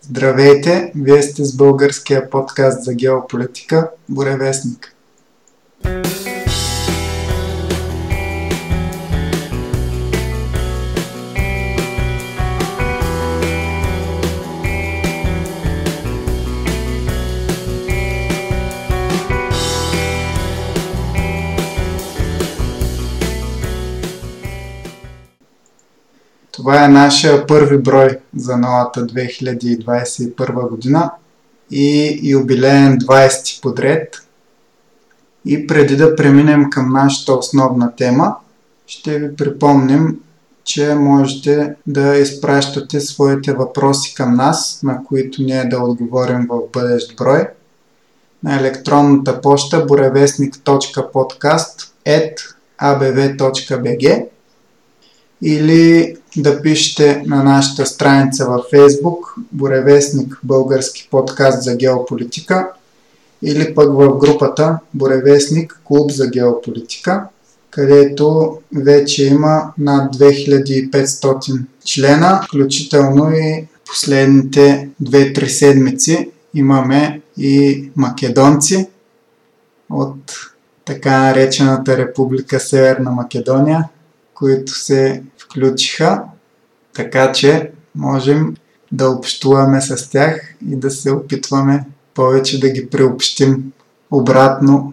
Здравейте! Вие сте с българския подкаст за геополитика Буревестник. Това е нашия първи брой за новата 2021 година и юбилеен 20 подред. И преди да преминем към нашата основна тема, ще ви припомним, че можете да изпращате своите въпроси към нас, на които ние да отговорим в бъдещ брой на електронната почта borevestnik.podcast.abv.bg или да пишете на нашата страница във Facebook Боревестник Български подкаст за геополитика или пък в групата Боревестник Клуб за геополитика, където вече има над 2500 члена, включително и последните 2-3 седмици имаме и македонци от така наречената Република Северна Македония, които се включиха, така че можем да общуваме с тях и да се опитваме повече да ги приобщим обратно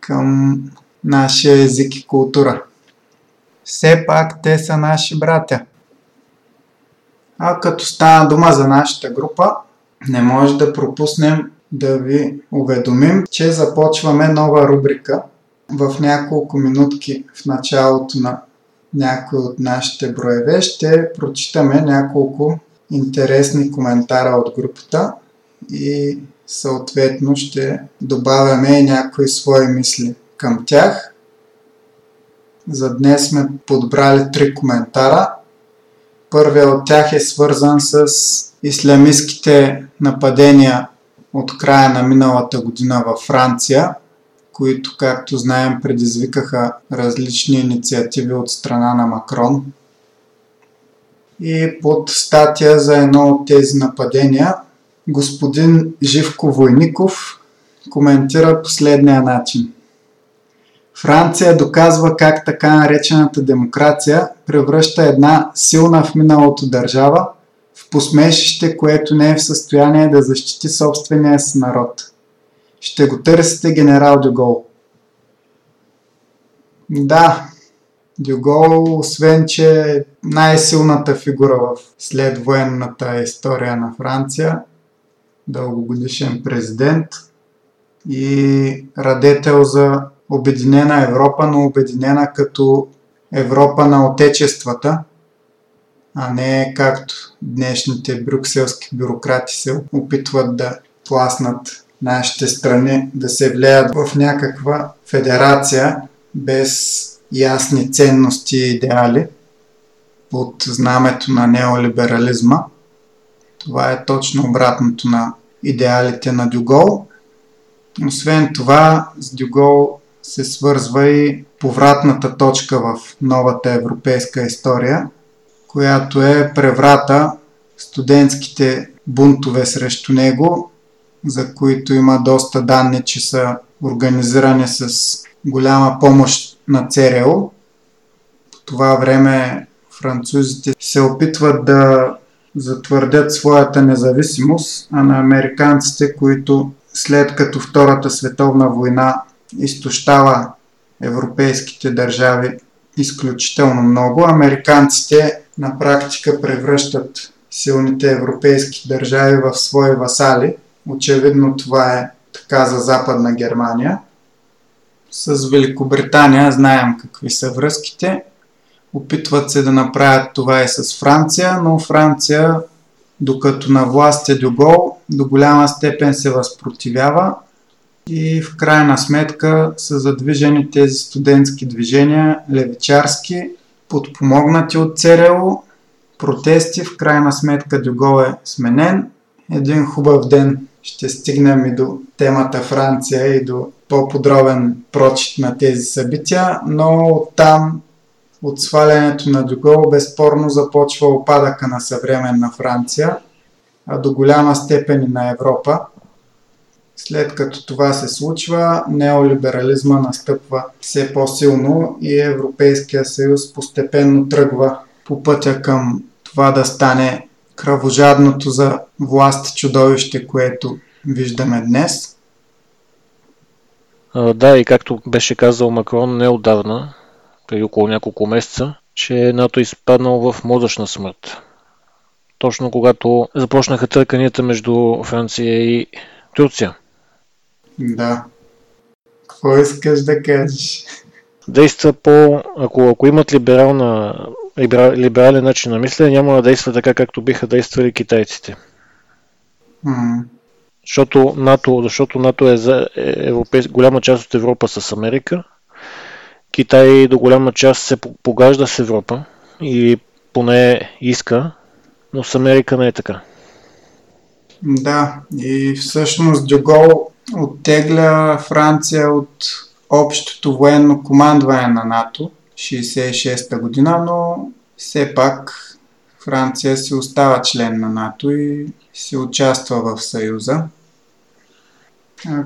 към нашия език и култура. Все пак те са наши братя. А като стана дума за нашата група, не може да пропуснем да ви уведомим, че започваме нова рубрика в няколко минутки в началото на някои от нашите броеве, ще прочитаме няколко интересни коментара от групата и съответно ще добавяме някои свои мисли към тях. За днес сме подбрали три коментара. Първият от тях е свързан с исламистските нападения от края на миналата година във Франция – които, както знаем, предизвикаха различни инициативи от страна на Макрон. И под статия за едно от тези нападения, господин Живко Войников коментира последния начин. Франция доказва как така наречената демокрация превръща една силна в миналото държава в посмешище, което не е в състояние да защити собствения си народ – ще го търсите генерал Дюгол. Да, Дюгол, освен че е най-силната фигура в следвоенната история на Франция, дългогодишен президент и радетел за Обединена Европа, но обединена като Европа на отечествата, а не както днешните брюкселски бюрократи се опитват да тласнат нашите страни да се влеят в някаква федерация без ясни ценности и идеали под знамето на неолиберализма. Това е точно обратното на идеалите на Дюгол. Освен това, с Дюгол се свързва и повратната точка в новата европейска история, която е преврата студентските бунтове срещу него за които има доста данни, че са организирани с голяма помощ на ЦРУ. По това време французите се опитват да затвърдят своята независимост, а на американците, които след като Втората световна война изтощава европейските държави изключително много, американците на практика превръщат силните европейски държави в свои васали – Очевидно това е така за Западна Германия. С Великобритания знаем какви са връзките. Опитват се да направят това и с Франция, но Франция, докато на власт е Дюгол, до голяма степен се възпротивява и в крайна сметка са задвижени тези студентски движения, левичарски, подпомогнати от ЦРУ, протести, в крайна сметка Дюгол е сменен. Един хубав ден ще стигнем и до темата Франция и до по-подробен прочит на тези събития, но там от свалянето на Дюгол безспорно започва опадъка на съвременна Франция. а до голяма степен и на Европа. След като това се случва, неолиберализма настъпва все по-силно и Европейския съюз постепенно тръгва по пътя към това да стане кръвожадното за власт чудовище, което виждаме днес. А, да, и както беше казал Макрон неодавна, преди около няколко месеца, че НАТО е изпаднал в мозъчна смърт. Точно когато започнаха търканията между Франция и Турция. Да. Какво искаш да кажеш? Действа по... Ако, ако имат либерална, либерален начин на мислене, няма да действа така, както биха действали китайците. Mm. Защото НАТО, защото НАТО е за европейс... голяма част от Европа с Америка. Китай до голяма част се погажда с Европа и поне иска, но с Америка не е така. Да, и всъщност Дюгол оттегля Франция от общото военно командване на НАТО 66-та година, но все пак Франция си остава член на НАТО и си участва в Съюза.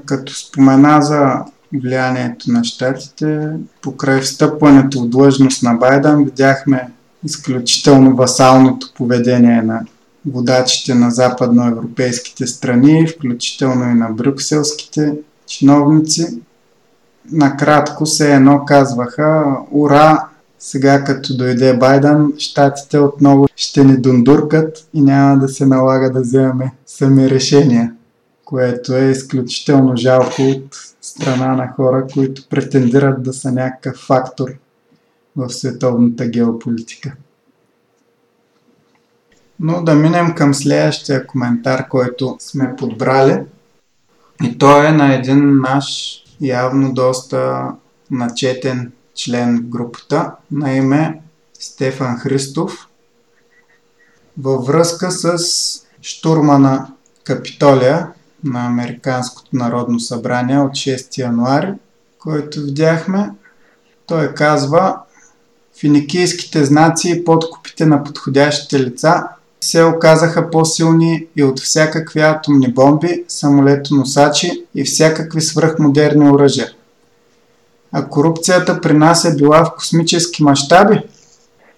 Като спомена за влиянието на щатите, покрай встъпването в длъжност на Байден видяхме изключително васалното поведение на водачите на западноевропейските страни, включително и на брюкселските чиновници. Накратко се едно казваха, ура, сега като дойде Байден, щатите отново ще ни дундуркат и няма да се налага да вземем сами решения, което е изключително жалко от страна на хора, които претендират да са някакъв фактор в световната геополитика. Но да минем към следващия коментар, който сме подбрали. И той е на един наш явно доста начетен член в групата на име Стефан Христов. Във връзка с штурма на Капитолия на Американското народно събрание от 6 януари, който видяхме, той казва Финикийските знаци и подкупите на подходящите лица се оказаха по-силни и от всякакви атомни бомби, самолетоносачи и всякакви свръхмодерни оръжия. А корупцията при нас е била в космически мащаби,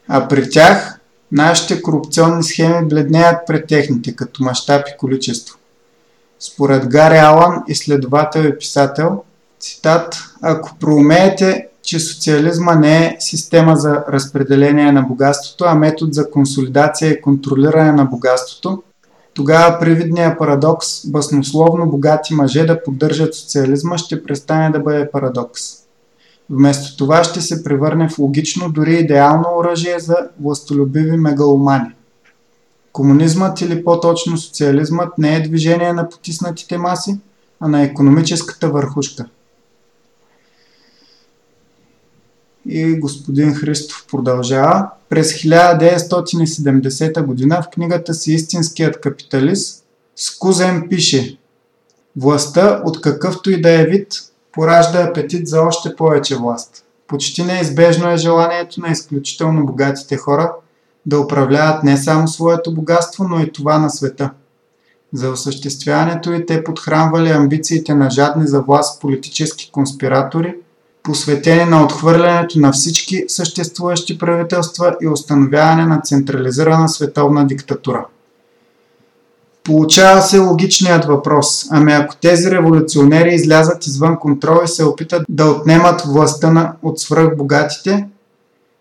а при тях нашите корупционни схеми бледнеят пред техните като мащаб и количество. Според Гари Алан, изследовател и писател, цитат, ако проумеете че социализма не е система за разпределение на богатството, а метод за консолидация и контролиране на богатството, тогава привидният парадокс баснословно богати мъже да поддържат социализма ще престане да бъде парадокс. Вместо това ще се превърне в логично, дори идеално оръжие за властолюбиви мегаломани. Комунизмът или по-точно социализмът не е движение на потиснатите маси, а на економическата върхушка – И господин Христов продължава. През 1970 година в книгата си Истинският капиталист Скузен пише Властта от какъвто и да е вид поражда апетит за още повече власт. Почти неизбежно е желанието на изключително богатите хора да управляват не само своето богатство, но и това на света. За осъществяването и те подхранвали амбициите на жадни за власт политически конспиратори – посветени на отхвърлянето на всички съществуващи правителства и установяване на централизирана световна диктатура. Получава се логичният въпрос. Ами ако тези революционери излязат извън контрол и се опитат да отнемат властта на, от свръхбогатите,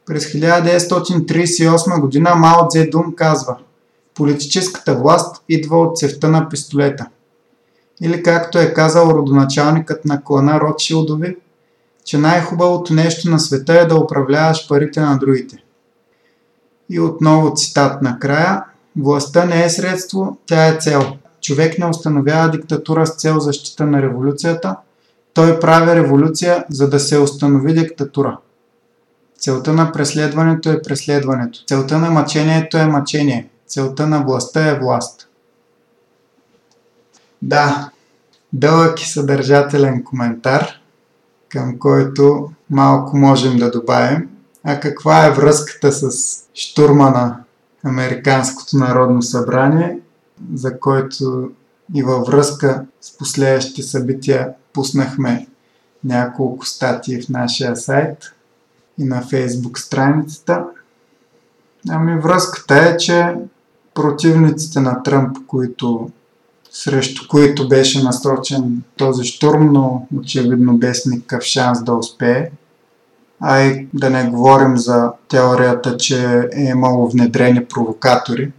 през 1938 година Мао Цзедун казва Политическата власт идва от цевта на пистолета. Или както е казал родоначалникът на клана Ротшилдови, че най-хубавото нещо на света е да управляваш парите на другите. И отново цитат накрая. Властта не е средство, тя е цел. Човек не установява диктатура с цел защита на революцията, той прави революция, за да се установи диктатура. Целта на преследването е преследването. Целта на мъчението е мъчение. Целта на властта е власт. Да, дълъг и съдържателен коментар – към който малко можем да добавим. А каква е връзката с штурма на Американското народно събрание? за който и във връзка с последващите събития пуснахме няколко статии в нашия сайт и на фейсбук страницата. Ами връзката е, че противниците на Тръмп, които, срещу които беше насочен този штурм, но очевидно без никакъв шанс да успее, а и да не говорим за теорията, че е имало внедрени провокатори,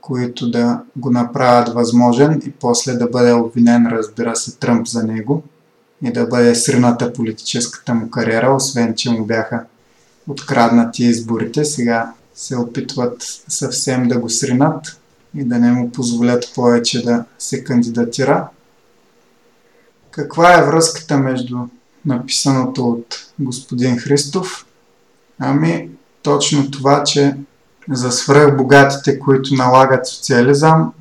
които да го направят възможен и после да бъде обвинен, разбира се, Тръмп за него и да бъде срината политическата му кариера, освен че му бяха откраднати изборите. Сега се опитват съвсем да го сринат и да не му позволят повече да се кандидатира. Каква е връзката между написаното от господин Христов? Ами, точно това, че за свръхбогатите, които налагат социализъм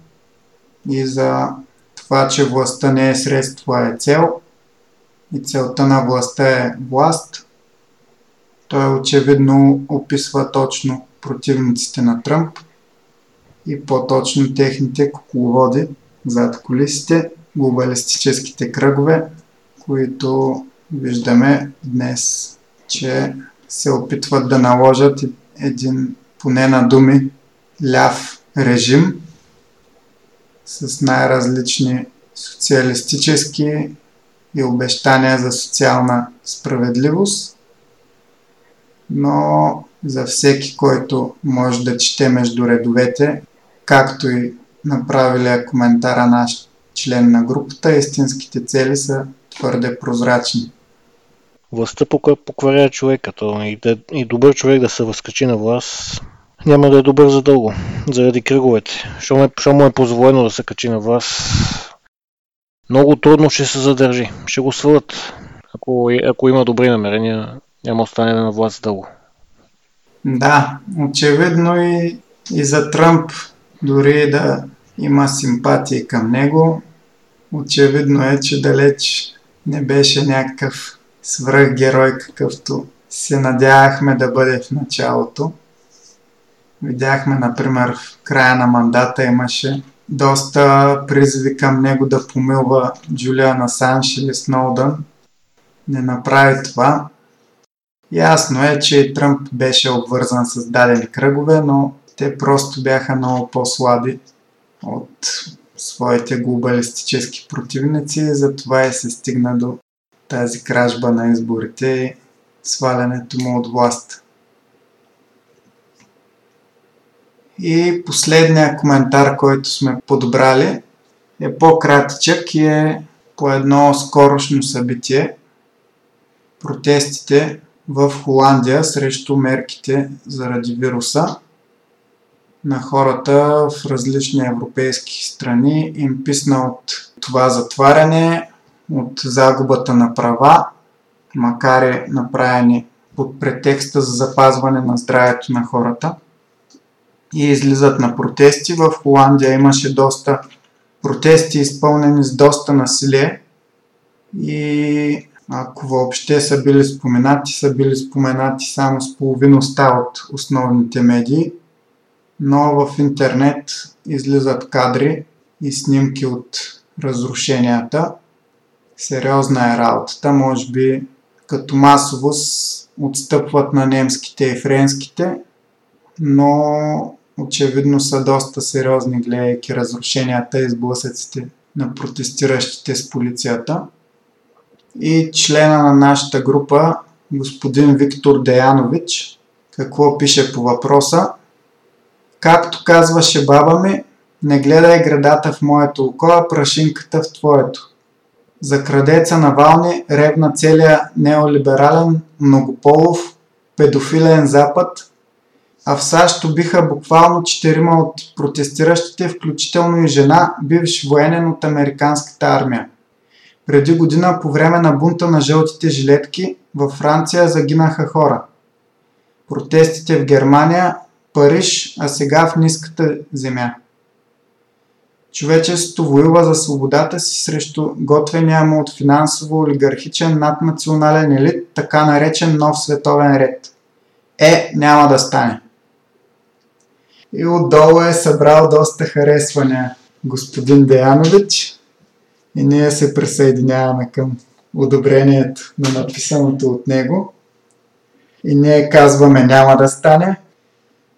и за това, че властта не е средство, а е цел и целта на властта е власт. Той очевидно описва точно противниците на Тръмп и по-точно техните кукловоди зад колисите, глобалистическите кръгове, които виждаме днес, че се опитват да наложат един поне на думи ляв режим с най-различни социалистически и обещания за социална справедливост, но за всеки, който може да чете между редовете, както и направилия коментара наш член на групата, истинските цели са твърде прозрачни. Властта покваря човека, то и, да, и добър човек да се възкачи на власт няма да е добър за дълго, заради кръговете. Що, ме, що му е позволено да се качи на власт, много трудно ще се задържи. Ще го свалят. Ако, ако има добри намерения, няма остане на власт дълго. Да, очевидно и, и за Тръмп, дори да има симпатии към него, очевидно е, че далеч не беше някакъв свръхгерой, какъвто се надявахме да бъде в началото. Видяхме, например, в края на мандата имаше доста призиви към него да помилва Джулиан Асанш или Сноудън. Не направи това. Ясно е, че Тръмп беше обвързан с дадени кръгове, но те просто бяха много по-слаби от своите глобалистически противници и затова и се стигна до тази кражба на изборите и свалянето му от власт. И последния коментар, който сме подобрали, е по-кратичък и е по едно скорошно събитие. Протестите в Холандия срещу мерките заради вируса на хората в различни европейски страни им писна от това затваряне, от загубата на права, макар и направени под претекста за запазване на здравето на хората. И излизат на протести. В Холандия имаше доста протести, изпълнени с доста насилие. И ако въобще са били споменати, са били споменати само с половиността от основните медии, но в интернет излизат кадри и снимки от разрушенията. Сериозна е работата, може би като масовост отстъпват на немските и френските, но очевидно са доста сериозни, гледайки разрушенията и сблъсъците на протестиращите с полицията. И члена на нашата група, господин Виктор Деянович, какво пише по въпроса? Както казваше баба ми, не гледай градата в моето око, а прашинката в твоето. За крадеца на Вални ревна целия неолиберален, многополов, педофилен запад – а в САЩ убиха буквално четирима от протестиращите, включително и жена, бивш военен от американската армия. Преди година по време на бунта на жълтите жилетки във Франция загинаха хора. Протестите в Германия, Париж, а сега в ниската земя. Човечеството воюва за свободата си срещу готвения му от финансово-олигархичен наднационален елит, така наречен нов световен ред. Е, няма да стане. И отдолу е събрал доста харесвания господин Деянович и ние се присъединяваме към одобрението на написаното от него. И ние казваме няма да стане.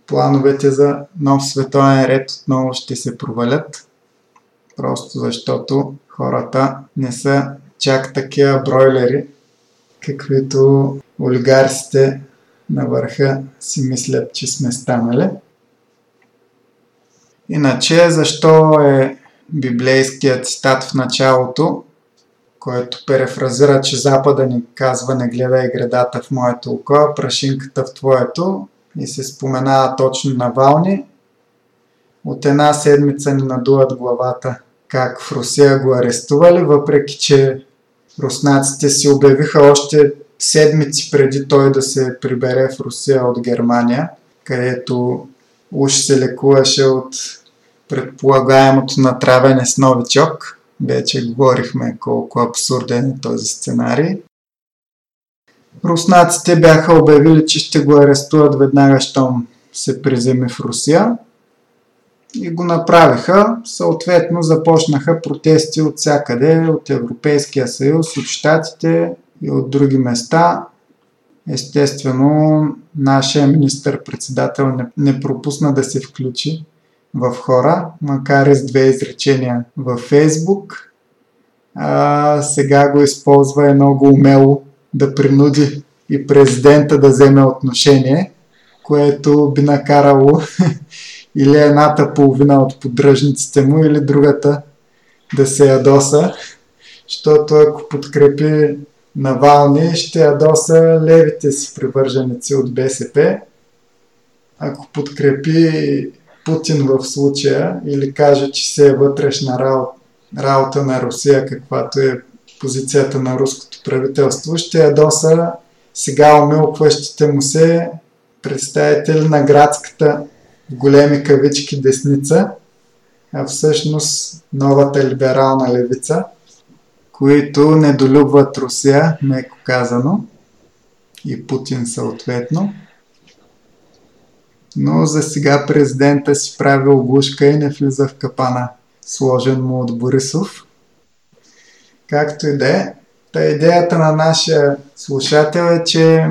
Плановете за нов световен ред отново ще се провалят. Просто защото хората не са чак такива бройлери, каквито олигарсите на върха си мислят, че сме станали. Иначе, защо е библейският цитат в началото, който перефразира, че Запада ни казва не гледай градата в моето око, а прашинката в твоето и се споменава точно на вални. От една седмица ни надуват главата как в Русия го арестували, въпреки че руснаците си обявиха още седмици преди той да се прибере в Русия от Германия, където уж се лекуваше от предполагаемото натравяне с новичок. Вече говорихме колко абсурден е този сценарий. Руснаците бяха обявили, че ще го арестуват веднага, щом се приземи в Русия. И го направиха. Съответно започнаха протести от всякъде, от Европейския съюз, от Штатите и от други места. Естествено, нашия министър-председател не, не пропусна да се включи в хора, макар и с две изречения във Фейсбук. А, сега го използва е много умело да принуди и президента да вземе отношение, което би накарало или едната половина от поддръжниците му, или другата да се ядоса, защото ако подкрепи Навални, ще ядоса левите си привърженици от БСП. Ако подкрепи Путин в случая или каже, че се е вътрешна работа, работа на Русия, каквато е позицията на руското правителство, ще ядоса сега умилкващите му се представители на градската в големи кавички десница, а всъщност новата либерална левица, които недолюбват Русия, меко казано, и Путин съответно. Но за сега президента си прави оглушка и не влиза в капана, сложен му от Борисов. Както и да е, та идеята на нашия слушател е, че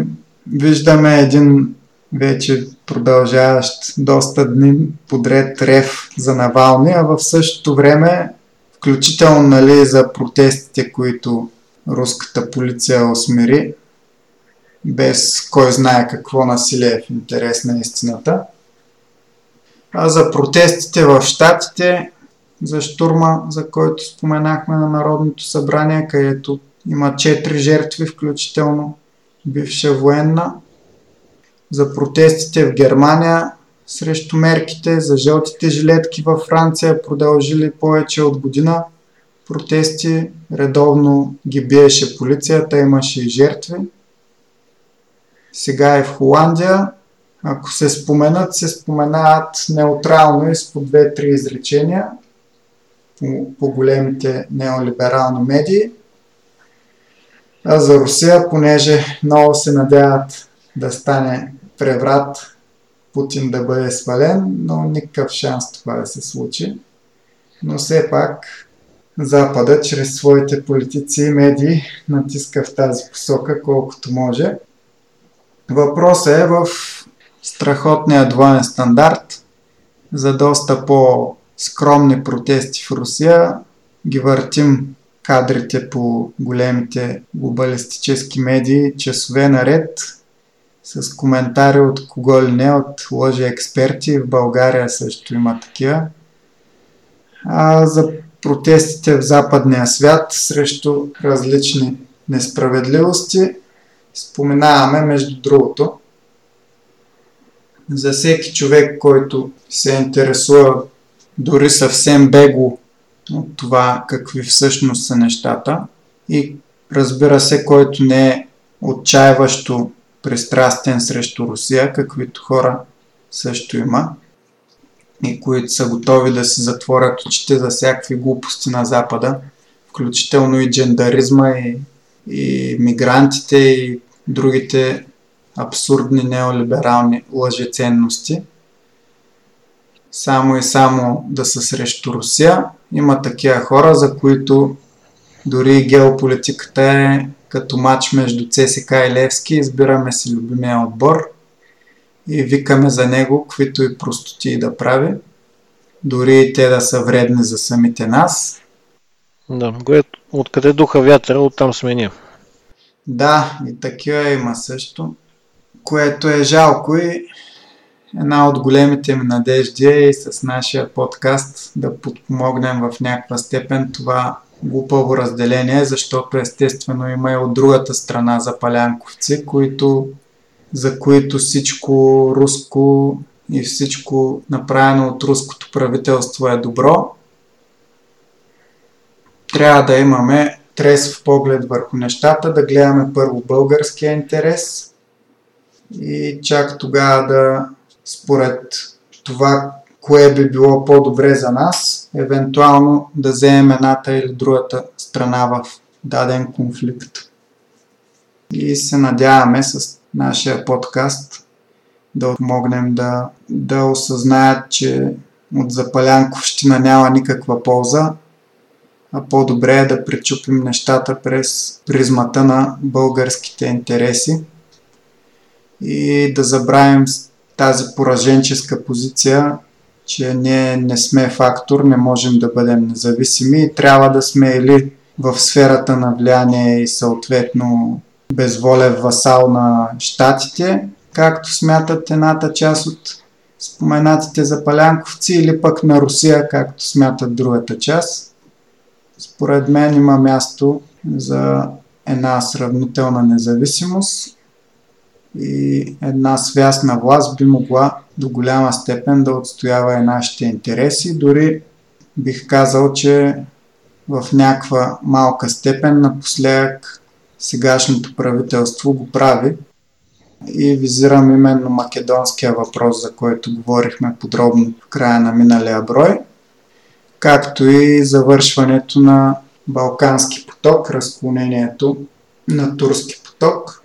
виждаме един вече продължаващ доста дни подред рев за Навални, а в същото време, включително нали, за протестите, които руската полиция осмири, без кой знае какво насилие в интерес на истината. А за протестите в Штатите, за штурма, за който споменахме на Народното събрание, където има 4 жертви, включително бивша военна. За протестите в Германия срещу мерките, за жълтите жилетки във Франция продължили повече от година. Протести редовно ги биеше полицията, имаше и жертви сега е в Холандия. Ако се споменат, се споменават неутрално и с по две-три изречения по, по големите неолиберални медии. А за Русия, понеже много се надяват да стане преврат, Путин да бъде свален, но никакъв шанс това да се случи. Но все пак Запада, чрез своите политици и медии, натиска в тази посока колкото може. Въпросът е в страхотния двоен стандарт за доста по-скромни протести в Русия. Ги въртим кадрите по големите глобалистически медии часове наред с коментари от кого ли не, от лъжи експерти. В България също има такива. А за протестите в западния свят срещу различни несправедливости – споменаваме между другото. За всеки човек, който се интересува дори съвсем бегло от това какви всъщност са нещата и разбира се, който не е отчаиващо пристрастен срещу Русия, каквито хора също има и които са готови да си затворят очите за всякакви глупости на Запада, включително и джендаризма и, и мигрантите и другите абсурдни неолиберални лъжеценности. Само и само да са срещу Русия. Има такива хора, за които дори геополитиката е като матч между ЦСК и Левски. Избираме си любимия отбор и викаме за него, каквито и простоти да прави. Дори и те да са вредни за самите нас. Да, откъде духа вятъра, оттам сме ние. Да, и такива има също, което е жалко и една от големите ми надежди е и с нашия подкаст да подпомогнем в някаква степен това глупаво разделение, защото естествено има и от другата страна за палянковци, които, за които всичко руско и всичко направено от руското правителство е добро. Трябва да имаме трезв поглед върху нещата, да гледаме първо българския интерес и чак тогава да според това, кое би било по-добре за нас, евентуално да вземем едната или другата страна в даден конфликт. И се надяваме с нашия подкаст да помогнем да, да осъзнаят, че от запалянковщина няма никаква полза, а по-добре е да пречупим нещата през призмата на българските интереси и да забравим тази пораженческа позиция, че ние не сме фактор, не можем да бъдем независими и трябва да сме или в сферата на влияние и съответно безволев васал на щатите, както смятат едната част от споменатите запалянковци или пък на Русия, както смятат другата част. Според мен има място за една сравнителна независимост и една свясна власт би могла до голяма степен да отстоява и нашите интереси. Дори бих казал, че в някаква малка степен напоследък сегашното правителство го прави. И визирам именно македонския въпрос, за който говорихме подробно в края на миналия брой, както и завършването на Балкански поток, разклонението на Турски поток,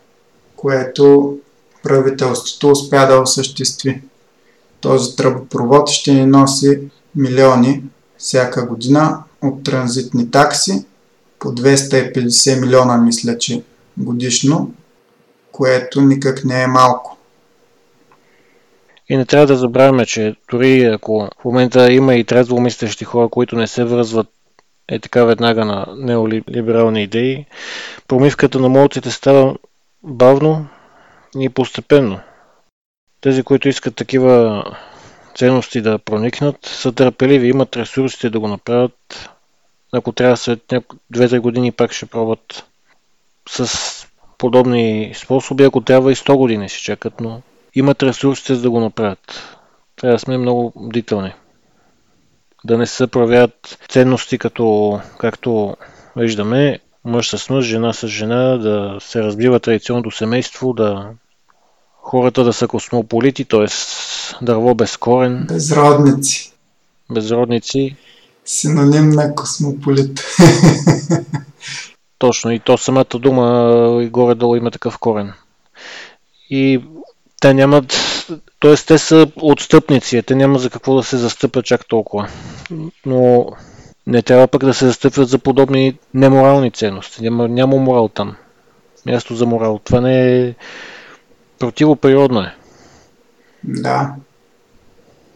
което правителството успя да осъществи. Този тръбопровод ще ни носи милиони всяка година от транзитни такси, по 250 милиона мисля, че годишно, което никак не е малко. И не трябва да забравяме, че дори ако в момента има и трезво мислещи хора, които не се връзват е така веднага на неолиберални идеи, промивката на молците става бавно и постепенно. Тези, които искат такива ценности да проникнат, са търпеливи, имат ресурсите да го направят. Ако трябва след 2-3 години пак ще пробват с подобни способи, ако трябва и 100 години си чакат, но имат ресурсите за да го направят. Трябва да сме много бдителни. Да не се проявяват ценности като, както виждаме, мъж с мъж, жена с жена, да се разбива традиционното семейство, да хората да са космополити, т.е. дърво без корен. Безродници. Безродници. Синоним на космополит. Точно, и то самата дума и горе-долу има такъв корен. И те нямат, т.е. те са отстъпници, те няма за какво да се застъпят чак толкова. Но не трябва пък да се застъпват за подобни неморални ценности. Няма, няма морал там. Място за морал. Това не е противоприродно е. Да.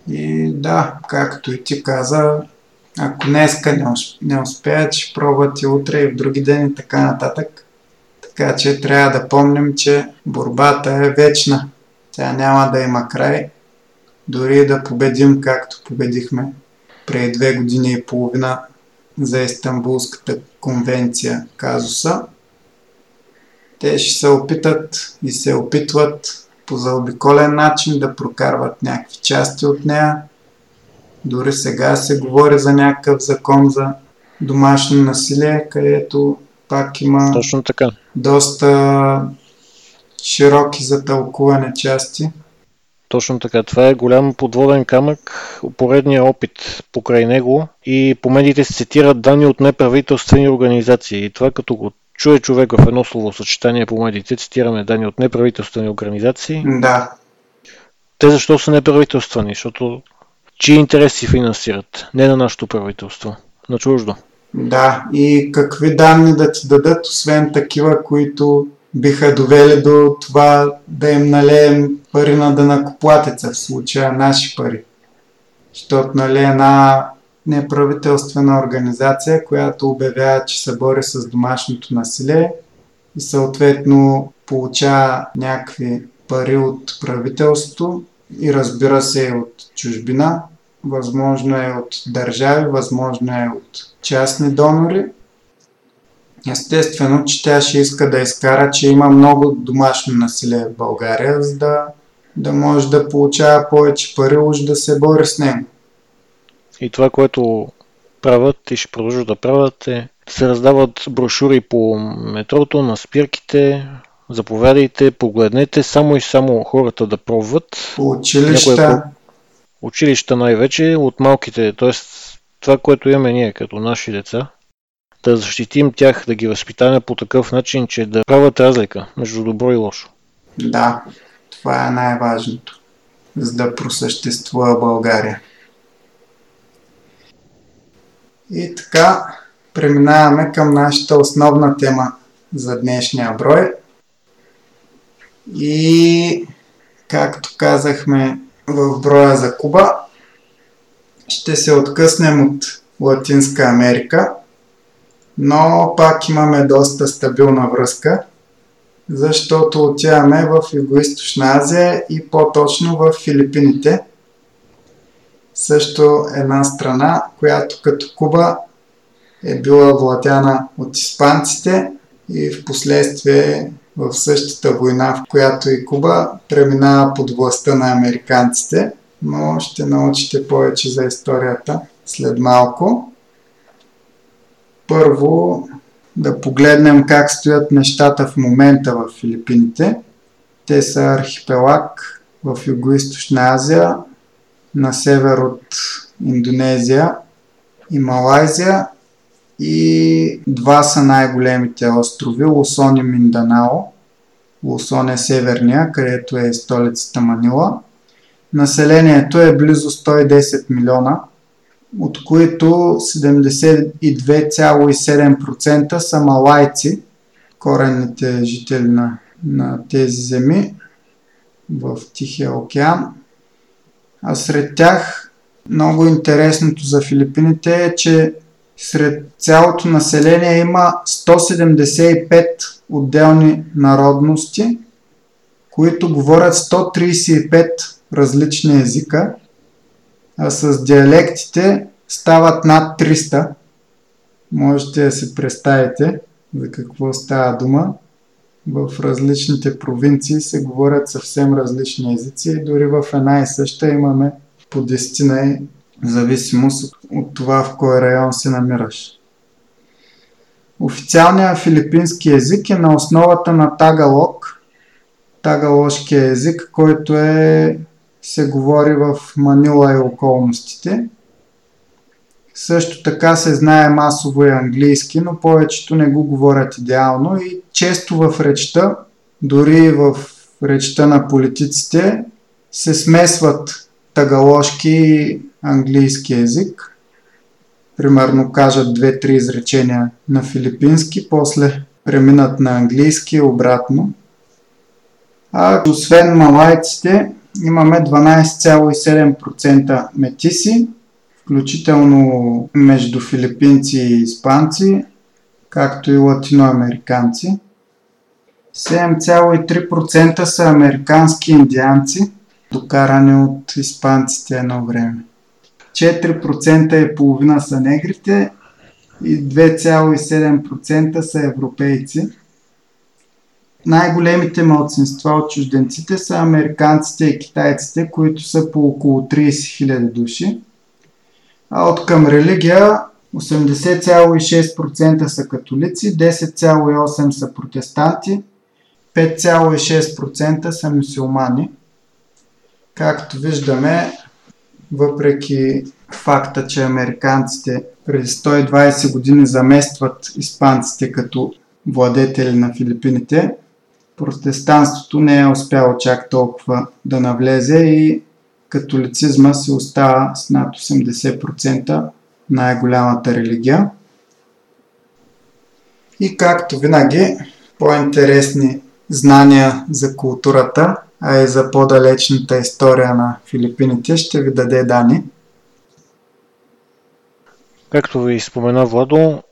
И да, както и ти каза, ако днеска не, не успеят, ще пробват и утре и в други ден и така нататък. Така че трябва да помним, че борбата е вечна. Тя няма да има край. Дори да победим, както победихме преди две години и половина за Истанбулската конвенция казуса, те ще се опитат и се опитват по заобиколен начин да прокарват някакви части от нея. Дори сега се говори за някакъв закон за домашно насилие, където пак има Точно така. доста широки за тълкуване части. Точно така. Това е голям подводен камък, поредния опит покрай него и по медиите се цитират данни от неправителствени организации. И това като го чуе човек в едно словосъчетание по медиите, цитираме данни от неправителствени организации. Да. Те защо са неправителствени? Защото чии интереси финансират, не на нашето правителство, на чуждо. Да, и какви данни да ти дадат, освен такива, които биха довели до това да им налеем пари на дънакоплатеца, в случая наши пари. Защото нали, една неправителствена организация, която обявява, че се бори с домашното насилие и съответно получава някакви пари от правителството и разбира се от чужбина. Възможно е от държави, възможно е от частни донори. Естествено, че тя ще иска да изкара, че има много домашно насилие в България, за да, да може да получава повече пари, уж да се бори с него. И това, което правят и ще продължат да правят е се раздават брошури по метрото, на спирките, заповядайте, погледнете, само и само хората да пробват. Училища. Училища най-вече, от малките, т.е. това, което имаме ние като наши деца, да защитим тях, да ги възпитаме по такъв начин, че да правят разлика между добро и лошо. Да, това е най-важното, за да просъществува България. И така, преминаваме към нашата основна тема за днешния брой. И, както казахме в броя за Куба, ще се откъснем от Латинска Америка, но пак имаме доста стабилна връзка, защото отиваме в Юго-Источна Азия и по-точно в Филипините – също една страна, която като Куба е била владяна от испанците и в последствие в същата война, в която и Куба преминава под властта на американците, но ще научите повече за историята след малко. Първо да погледнем как стоят нещата в момента в Филипините. Те са архипелаг в Юго-Источна Азия, на север от Индонезия и Малайзия и два са най-големите острови Лусон и Минданао. Лусон е северния, където е столицата Манила. Населението е близо 110 милиона, от които 72,7% са малайци, коренните жители на, на тези земи в Тихия океан. А сред тях много интересното за Филипините е, че сред цялото население има 175 отделни народности, които говорят 135 различни езика, с диалектите стават над 300. Можете да се представите за какво става дума в различните провинции се говорят съвсем различни езици и дори в една и съща имаме по дестина и зависимост от това в кой район се намираш. Официалният филипински език е на основата на тагалог, тагалошкия език, който е, се говори в Манила и околностите. Също така се знае масово и английски, но повечето не го говорят идеално и често в речта, дори в речта на политиците, се смесват тагалошки и английски език. Примерно кажат две-три изречения на филипински, после преминат на английски и обратно. А освен малайците, имаме 12,7% метиси, включително между филипинци и испанци, както и латиноамериканци. 7,3% са американски индианци, докарани от испанците едно време. 4% е половина са негрите и 2,7% са европейци. Най-големите малцинства от чужденците са американците и китайците, които са по около 30 000 души. А от към религия 80,6% са католици, 10,8% са протестанти, 5,6% са мусулмани. Както виждаме, въпреки факта, че американците преди 120 години заместват испанците като владетели на Филипините, протестанството не е успяло чак толкова да навлезе и католицизма се остава с над 80% най-голямата религия. И както винаги, по-интересни знания за културата, а и за по-далечната история на Филипините ще ви даде Дани. Както ви спомена Владо,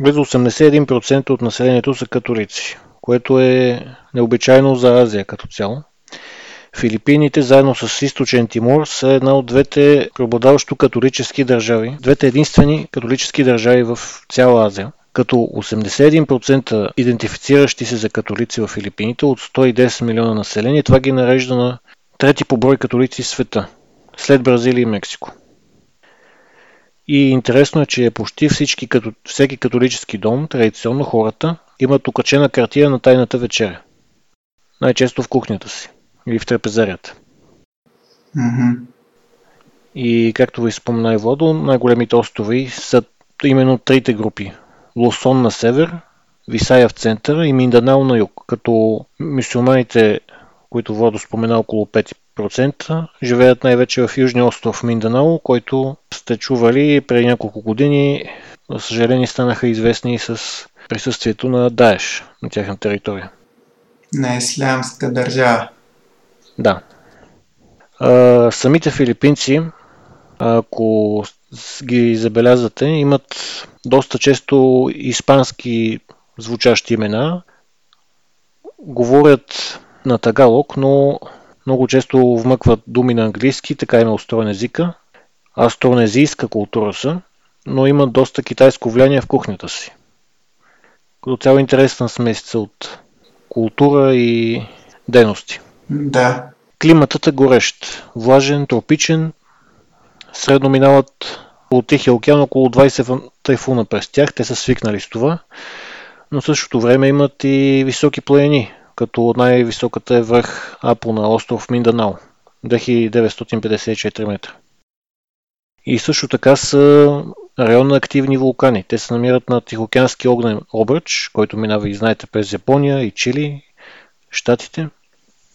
близо 81% от населението са католици, което е необичайно за Азия като цяло. Филипините, заедно с източен Тимур, са една от двете преобладаващо католически държави, двете единствени католически държави в цяла Азия, като 81% идентифициращи се за католици в Филипините от 110 милиона население, това ги нарежда на трети по брой католици в света, след Бразилия и Мексико. И интересно е, че почти всички, като, всеки католически дом, традиционно хората, имат окачена картина на тайната вечеря. Най-често в кухнята си или в трапезарията. Mm-hmm. И както ви спомена и Владо, най-големите острови са именно трите групи. Лосон на север, Висая в центъра и Минданао на юг, като мусулманите, които Владо спомена около 5%, живеят най-вече в Южния остров Минданао, който сте чували преди няколко години, за съжаление станаха известни с присъствието на Даеш на тяхна територия. На ислямска държава. Да. А, самите филипинци, ако ги забелязвате, имат доста често испански звучащи имена. Говорят на тагалог, но много често вмъкват думи на английски, така и на устроен езика. Астронезийска култура са, но имат доста китайско влияние в кухнята си. Като цяло интересна смесица от култура и дейности. Да. Климатът е горещ, влажен, тропичен. Средно минават от Тихия океан около 20 тайфуна през тях. Те са свикнали с това. Но в същото време имат и високи планини, като най-високата е върх Апо на остров Минданао, 2954 метра. И също така са район на активни вулкани. Те се намират на Тихоокеански огнен обръч, който минава и знаете през Япония и Чили, Штатите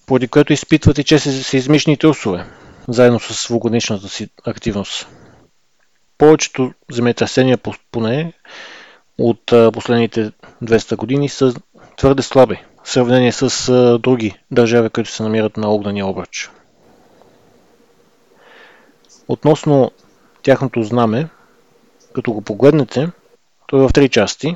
поради което изпитват и че измишни трусове, заедно с вулканичната си активност. Повечето земетресения поне от последните 200 години са твърде слаби в сравнение с други държави, които се намират на огнения обръч. Относно тяхното знаме, като го погледнете, то е в три части,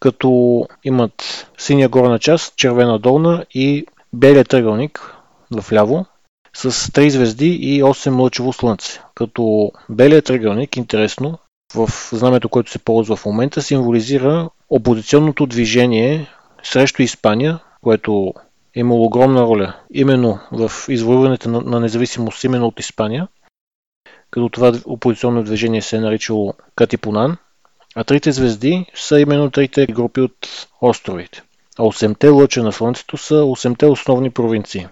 като имат синя горна част, червена долна и белия тъгълник вляво с 3 звезди и 8 лъчево слънце. Като белият тъгълник, интересно, в знамето, което се ползва в момента, символизира опозиционното движение срещу Испания, което е имало огромна роля именно в извоюването на, на независимост именно от Испания, като това опозиционно движение се е наричало Катипунан, а трите звезди са именно трите групи от островите а 8-те лъча на Слънцето са 8-те основни провинции.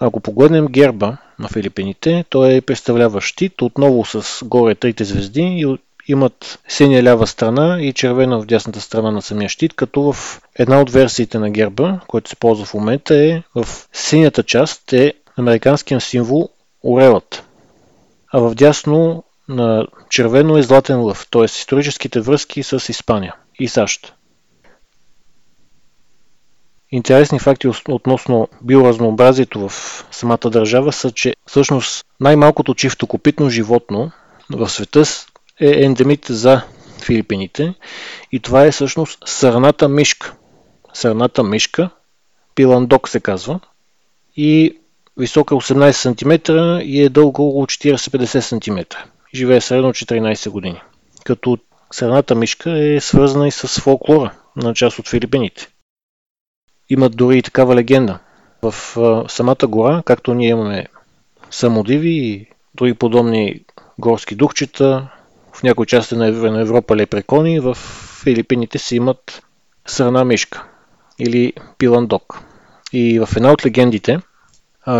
Ако погледнем герба на Филипините, той представлява щит, отново с горе трите звезди и имат синя лява страна и червена в дясната страна на самия щит, като в една от версиите на герба, който се ползва в момента е в синята част е американският символ орелът, а в дясно на червено е златен лъв, т.е. историческите връзки с Испания и САЩ. Интересни факти относно биоразнообразието в самата държава са, че всъщност най-малкото чифтокопитно животно в света е ендемит за Филипините и това е всъщност сърната мишка. Сърната мишка, пиландок се казва, и висока 18 см и е дълго около 40-50 см. Живее средно 14 години. Като сърната мишка е свързана и с фолклора на част от Филипините. Имат дори и такава легенда. В самата гора, както ние имаме самодиви и други подобни горски духчета, в някои части на Европа лепрекони, в Филипините си имат срана мишка или пиландок. И в една от легендите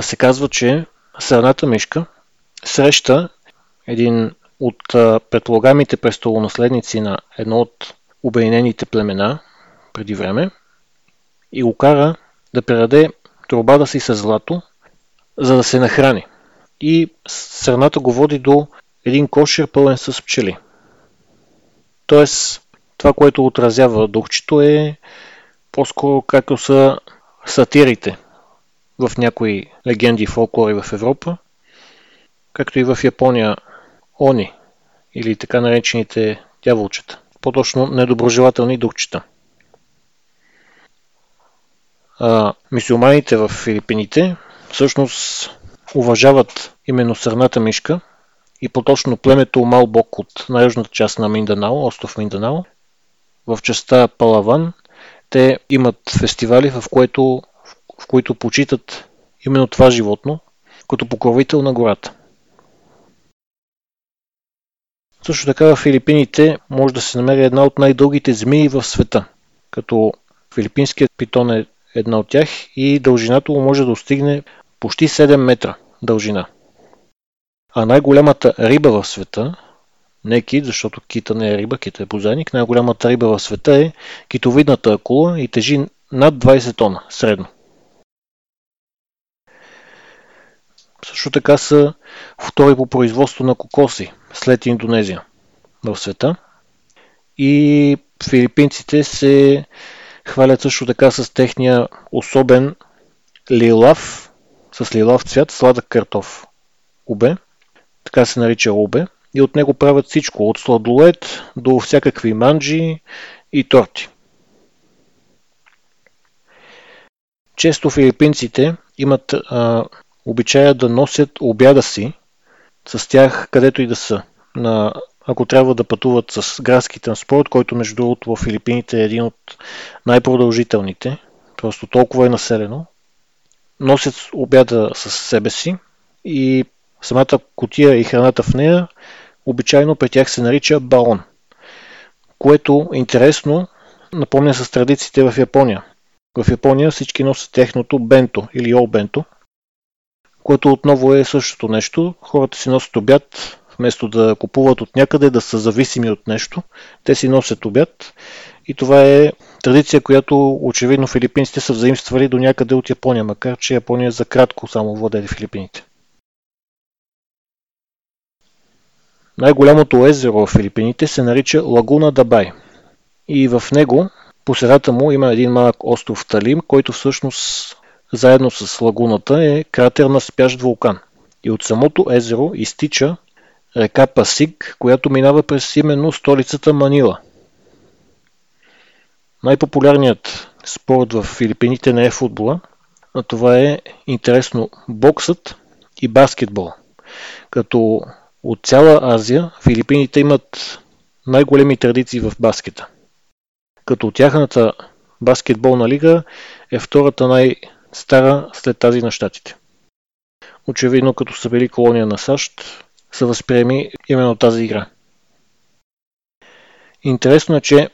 се казва, че сърната мишка среща един от предполагаемите престолонаследници на едно от обединените племена преди време и го кара да предаде тробада си с злато, за да се нахрани. И сърната го води до един кошер пълен с пчели. Тоест, това, което отразява духчето е по-скоро както са сатирите в някои легенди и фолклори в Европа, както и в Япония они или така наречените дяволчета, по-точно недоброжелателни духчета. А, мисиоманите в Филипините всъщност уважават именно сърната мишка и по-точно племето Малбок от най-южната част на Минданао, остров Минданао, в частта Палаван, те имат фестивали, в, което, в които почитат именно това животно, като покровител на гората. Също така в Филипините може да се намери една от най-дългите змии в света, като филипинският питон е една от тях и дължината му може да достигне почти 7 метра дължина. А най-голямата риба в света, не кит, защото кита не е риба, кита е бозайник, най-голямата риба в света е китовидната акула и тежи над 20 тона средно. Също така са втори по производство на кокоси след Индонезия в света. И филипинците се хвалят също така с техния особен лилав, с лилав цвят, сладък картоф. Убе, така се нарича убе, и от него правят всичко, от сладолет до всякакви манджи и торти. Често филипинците имат а, обичая да носят обяда си с тях където и да са. На, ако трябва да пътуват с градски транспорт, който между другото в Филипините е един от най-продължителните, просто толкова е населено, носят обяда с себе си и самата котия и храната в нея обичайно при тях се нарича балон, което интересно напомня с традициите в Япония. В Япония всички носят техното бенто или ол бенто, което отново е същото нещо. Хората си носят обяд, вместо да купуват от някъде, да са зависими от нещо, те си носят обяд и това е традиция, която очевидно филипинците са взаимствали до някъде от Япония, макар че Япония за кратко само владели Филипините. Най-голямото езеро в Филипините се нарича Лагуна Дабай. И в него, по средата му, има един малък остров Талим, който всъщност заедно с лагуната е кратер на спящ вулкан. И от самото езеро изтича река Пасиг, която минава през именно столицата Манила. Най-популярният спорт в Филипините не е футбола, а това е интересно боксът и баскетбол. Като от цяла Азия Филипините имат най-големи традиции в баскета. Като тяхната баскетболна лига е втората най-стара след тази на щатите. Очевидно, като са били колония на САЩ, са възприеми именно тази игра. Интересно е, че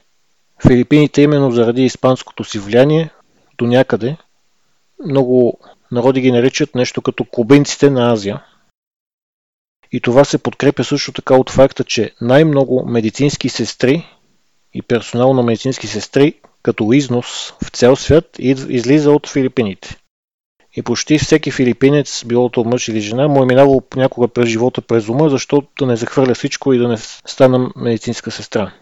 Филипините именно заради испанското си влияние до някъде много народи ги наричат нещо като кубинците на Азия – и това се подкрепя също така от факта, че най-много медицински сестри и персонал на медицински сестри като износ в цял свят излиза от Филипините. И почти всеки филипинец, било то мъж или жена, му е минавал някога през живота през ума, защото да не захвърля всичко и да не стана медицинска сестра.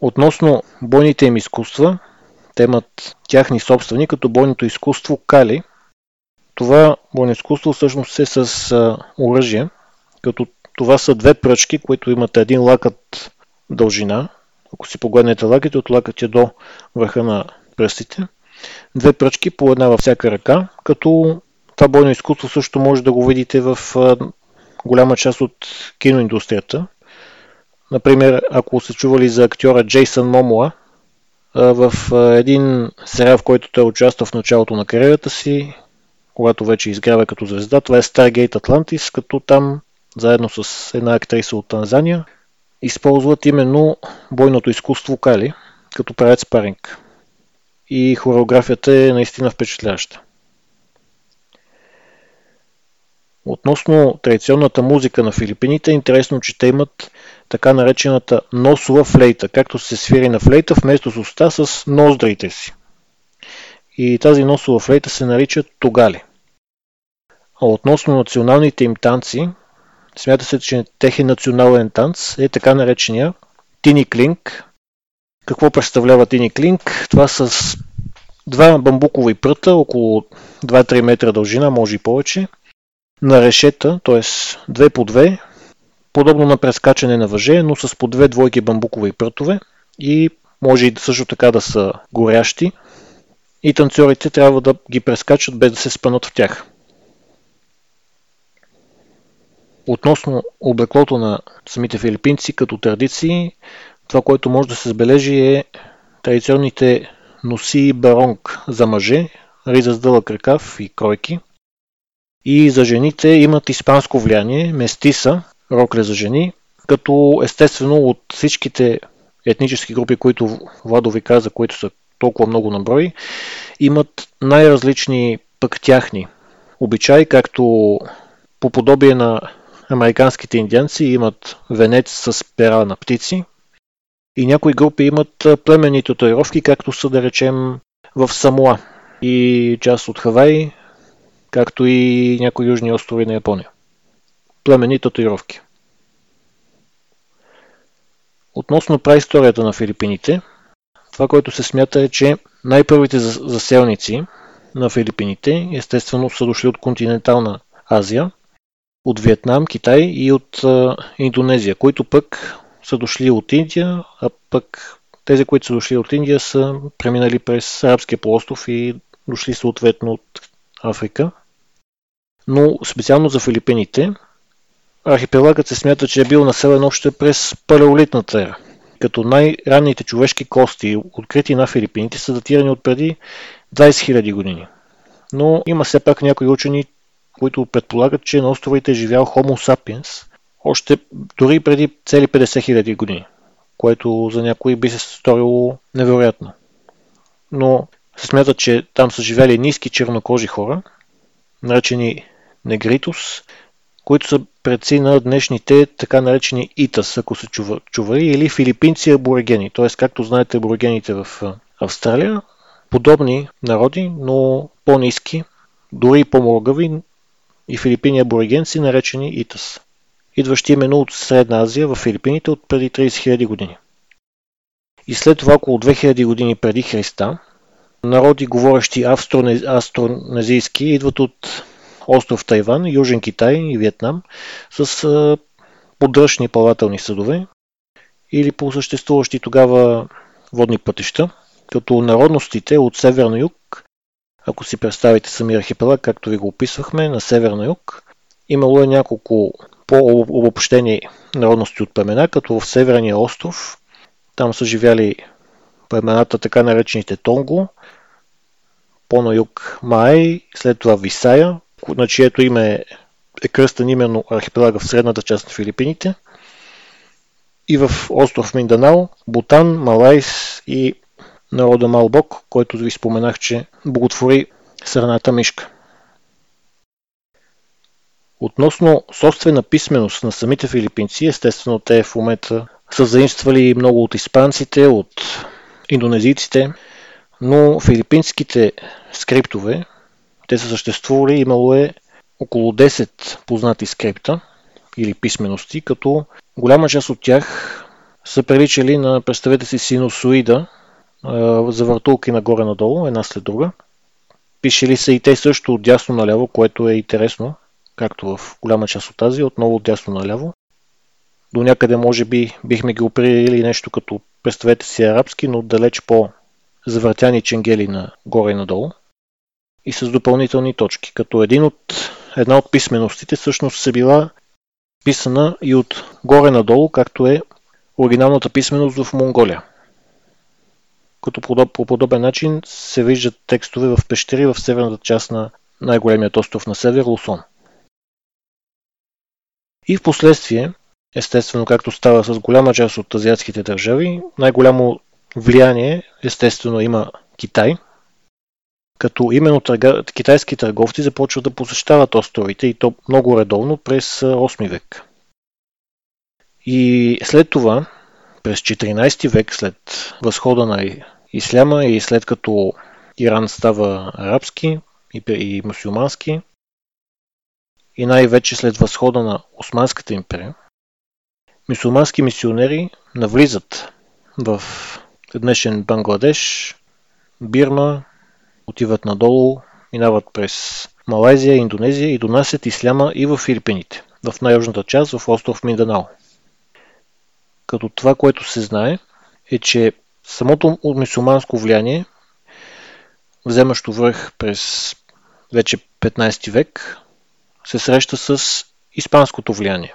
Относно бойните им изкуства, те имат тяхни собствени, като бойното изкуство Кали, това бойно изкуство всъщност е с а, оръжие, като това са две пръчки, които имат един лакът дължина. Ако си погледнете лаките, от лакътя до върха на пръстите. Две пръчки, по една във всяка ръка, като това бойно изкуство също може да го видите в голяма част от киноиндустрията. Например, ако се чували за актьора Джейсън Момоа, в един сериал, в който той участва в началото на кариерата си, когато вече изгрява като звезда. Това е Stargate Atlantis, като там, заедно с една актриса от Танзания, използват именно бойното изкуство Кали, като правят спаринг. И хореографията е наистина впечатляваща. Относно традиционната музика на Филипините, е интересно, че те имат така наречената носова флейта, както се свири на флейта вместо с уста с ноздрите си. и тази носова флейта се нарича тогали. А относно националните им танци, смята се, че техен национален танц е така наречения Тини Клинк. Какво представлява Тини Клинк? Това са два бамбукови пръта, около 2-3 метра дължина, може и повече, на решета, т.е. две по две, подобно на прескачане на въже, но с по две двойки бамбукови прътове и може и също така да са горящи и танцорите трябва да ги прескачат без да се спънат в тях. Относно облеклото на самите филипинци като традиции, това, което може да се забележи е традиционните носи баронг за мъже, риза с дълъг ръкав и кройки. И за жените имат испанско влияние, местиса, рокле за жени, като естествено от всичките етнически групи, които Владо ви каза, които са толкова много на брой, имат най-различни пък тяхни обичаи, както по подобие на американските индианци имат венец с пера на птици и някои групи имат племени татуировки, както са да речем в Самуа и част от Хавай, както и някои южни острови на Япония. Племени татуировки. Относно праисторията на Филипините, това, което се смята е, че най-първите заселници на Филипините естествено са дошли от континентална Азия, от Виетнам, Китай и от Индонезия, които пък са дошли от Индия, а пък тези, които са дошли от Индия са преминали през Арабския полуостров и дошли съответно от Африка. Но специално за Филипините, архипелагът се смята, че е бил населен още през палеолитната ера, като най-ранните човешки кости, открити на Филипините, са датирани от преди 20 000 години. Но има все пак някои учени, които предполагат, че на островите е живял Homo sapiens още дори преди цели 50 000 години, което за някои би се сторило невероятно. Но се смята, че там са живели ниски чернокожи хора, наречени негритус, които са предци на днешните така наречени итас, ако се чува, чувари, или филипинци аборигени. Т.е. както знаете аборигените в Австралия, подобни народи, но по-низки, дори по-моргави, и филипини аборигенци, наречени итас, идващи именно от Средна Азия в Филипините от преди 30 000 години. И след това около 2000 години преди Христа, народи, говорещи австронезийски, идват от остров Тайван, Южен Китай и Виетнам с поддръжни плавателни съдове или по съществуващи тогава водни пътища, като народностите от север на юг, ако си представите самия архипелаг, както ви го описвахме, на север на юг, имало е няколко по-обобщени народности от племена, като в Северния остров, там са живяли племената така наречените Тонго, по-на юг Май, след това Висая, на чието име е кръстен именно архипелага в средната част на Филипините, и в остров Минданао, Бутан, Малайс и народа Малбок, който ви споменах, че боготвори сърната мишка. Относно собствена писменост на самите филипинци, естествено те в момента са заимствали много от испанците, от индонезийците, но филипинските скриптове, те са съществували, имало е около 10 познати скрипта или писмености, като голяма част от тях са приличали на, представете си, синусоида, за въртулки нагоре-надолу, една след друга. Пишели са и те също от дясно наляво, което е интересно, както в голяма част от тази, отново от дясно наляво. До някъде може би бихме ги оперирали нещо като, представете си, арабски, но далеч по-завъртяни ченгели на горе и надолу и с допълнителни точки, като един от, една от писменостите всъщност се била писана и от горе надолу, както е оригиналната писменост в Монголия. Като по подобен начин се виждат текстове в пещери в северната част на най-големият остров на север Лусон. И в последствие, естествено както става с голяма част от азиатските държави, най-голямо влияние естествено има Китай, като именно китайски търговци започват да посещават островите и то много редовно през 8 век. И след това, през 14 век, след възхода на Исляма и след като Иран става арабски и, и мусулмански. И най-вече след възхода на Османската империя, мусулмански мисионери навлизат в днешен Бангладеш, Бирма, отиват надолу, минават през Малайзия, Индонезия и донасят исляма и в Филипините, в най-южната част, в остров Минданао. Като това, което се знае, е, че самото мусулманско влияние, вземащо връх през вече 15 век, се среща с испанското влияние.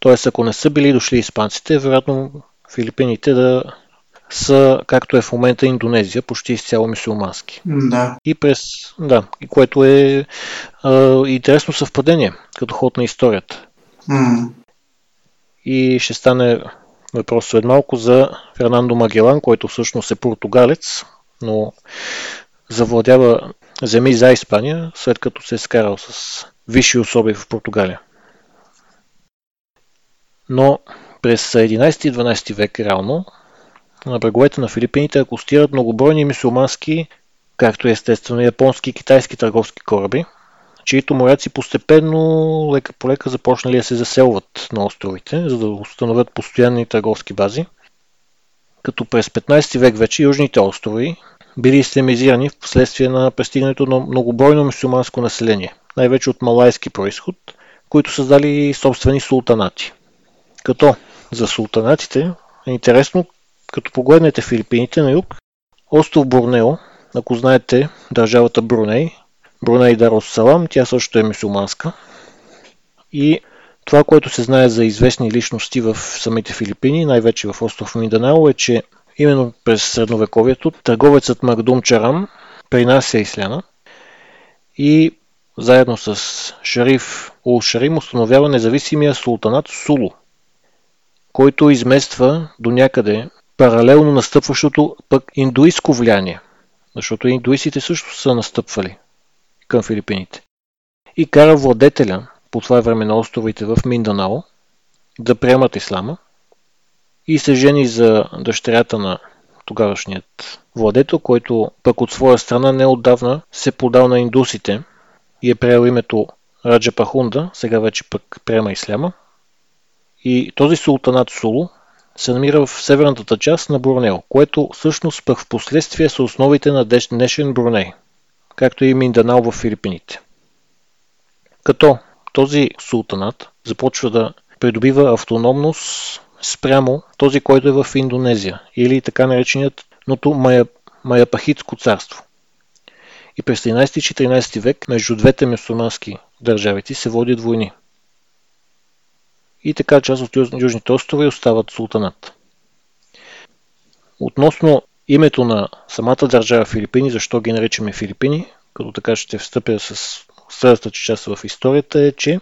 Тоест, ако не са били дошли испанците, вероятно Филипините да са, както е в момента Индонезия, почти изцяло мусулмански. Да. И през, да, което е а, интересно съвпадение, като ход на историята. Mm. И ще стане въпрос след малко за Фернандо Магелан, който всъщност е португалец, но завладява земи за Испания, след като се е скарал с висши особи в Португалия. Но през 11 и 12 век реално на бреговете на Филипините акустират многобройни мусулмански, както естествено японски и китайски търговски кораби, чието моряци постепенно, лека по лека, започнали да се заселват на островите, за да установят постоянни търговски бази. Като през 15 век вече южните острови били ислямизирани в последствие на пристигането на многобройно мусулманско население, най-вече от малайски происход, които създали собствени султанати. Като за султанатите е интересно, като погледнете Филипините на юг, остров Борнео, ако знаете държавата Бруней, Бруней Дарос Салам, тя също е мусулманска. И това, което се знае за известни личности в самите Филипини, най-вече в остров Минданао, е, че именно през средновековието търговецът Магдум Чарам принася исляма и заедно с шариф Ул Шарим установява независимия султанат Сулу, който измества до някъде паралелно настъпващото пък индуистско влияние, защото индуистите също са настъпвали към Филипините. И кара владетеля по това време на островите в Минданао да приемат ислама и се жени за дъщерята на тогавашният владетел, който пък от своя страна неотдавна се подал на индусите и е приел името Раджа Пахунда, сега вече пък приема исляма. И този султанат Сулу се намира в северната част на Борнео, което всъщност пък в последствие са основите на днешен Бруней, както и Минданал в Филипините. Като този султанат започва да придобива автономност спрямо този, който е в Индонезия или така нареченият ното Майя, Майапахитско царство. И през 13-14 век между двете мусулмански държавите се водят войни – и така част от южните острови остават султанат. Относно името на самата държава Филипини, защо ги наричаме Филипини, като така ще встъпя с следващата част в историята е, че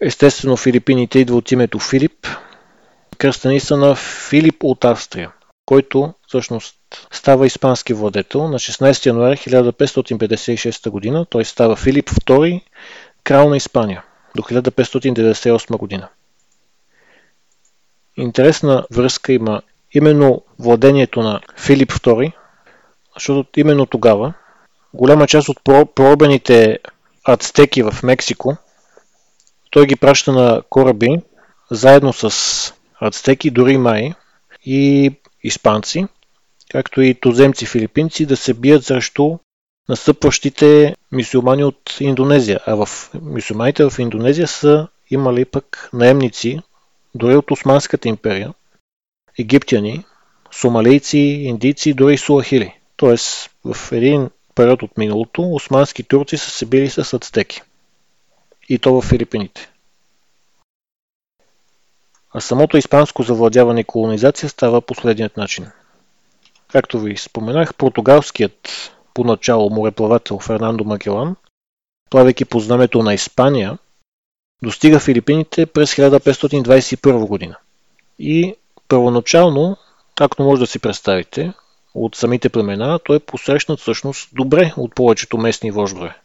естествено Филипините идва от името Филип, кръстени са на Филип от Австрия, който всъщност става испански владетел на 16 януари 1556 г. Той става Филип II, крал на Испания до 1598 година. Интересна връзка има именно владението на Филип II, защото именно тогава голяма част от пробените ацтеки в Мексико, той ги праща на кораби заедно с ацтеки, дори май и испанци, както и туземци филипинци да се бият срещу настъпващите мисюлмани от Индонезия. А в мисюлманите в Индонезия са имали пък наемници дори от Османската империя, египтяни, сомалийци, индийци, дори суахили. Тоест, в един период от миналото, османски турци са се били с ацтеки. И то в Филипините. А самото испанско завладяване и колонизация става последният начин. Както ви споменах, португалският поначало мореплавател Фернандо Магелан, плавайки по знамето на Испания, достига Филипините през 1521 година. И първоначално, както може да си представите, от самите племена, той е посрещнат всъщност добре от повечето местни вождове.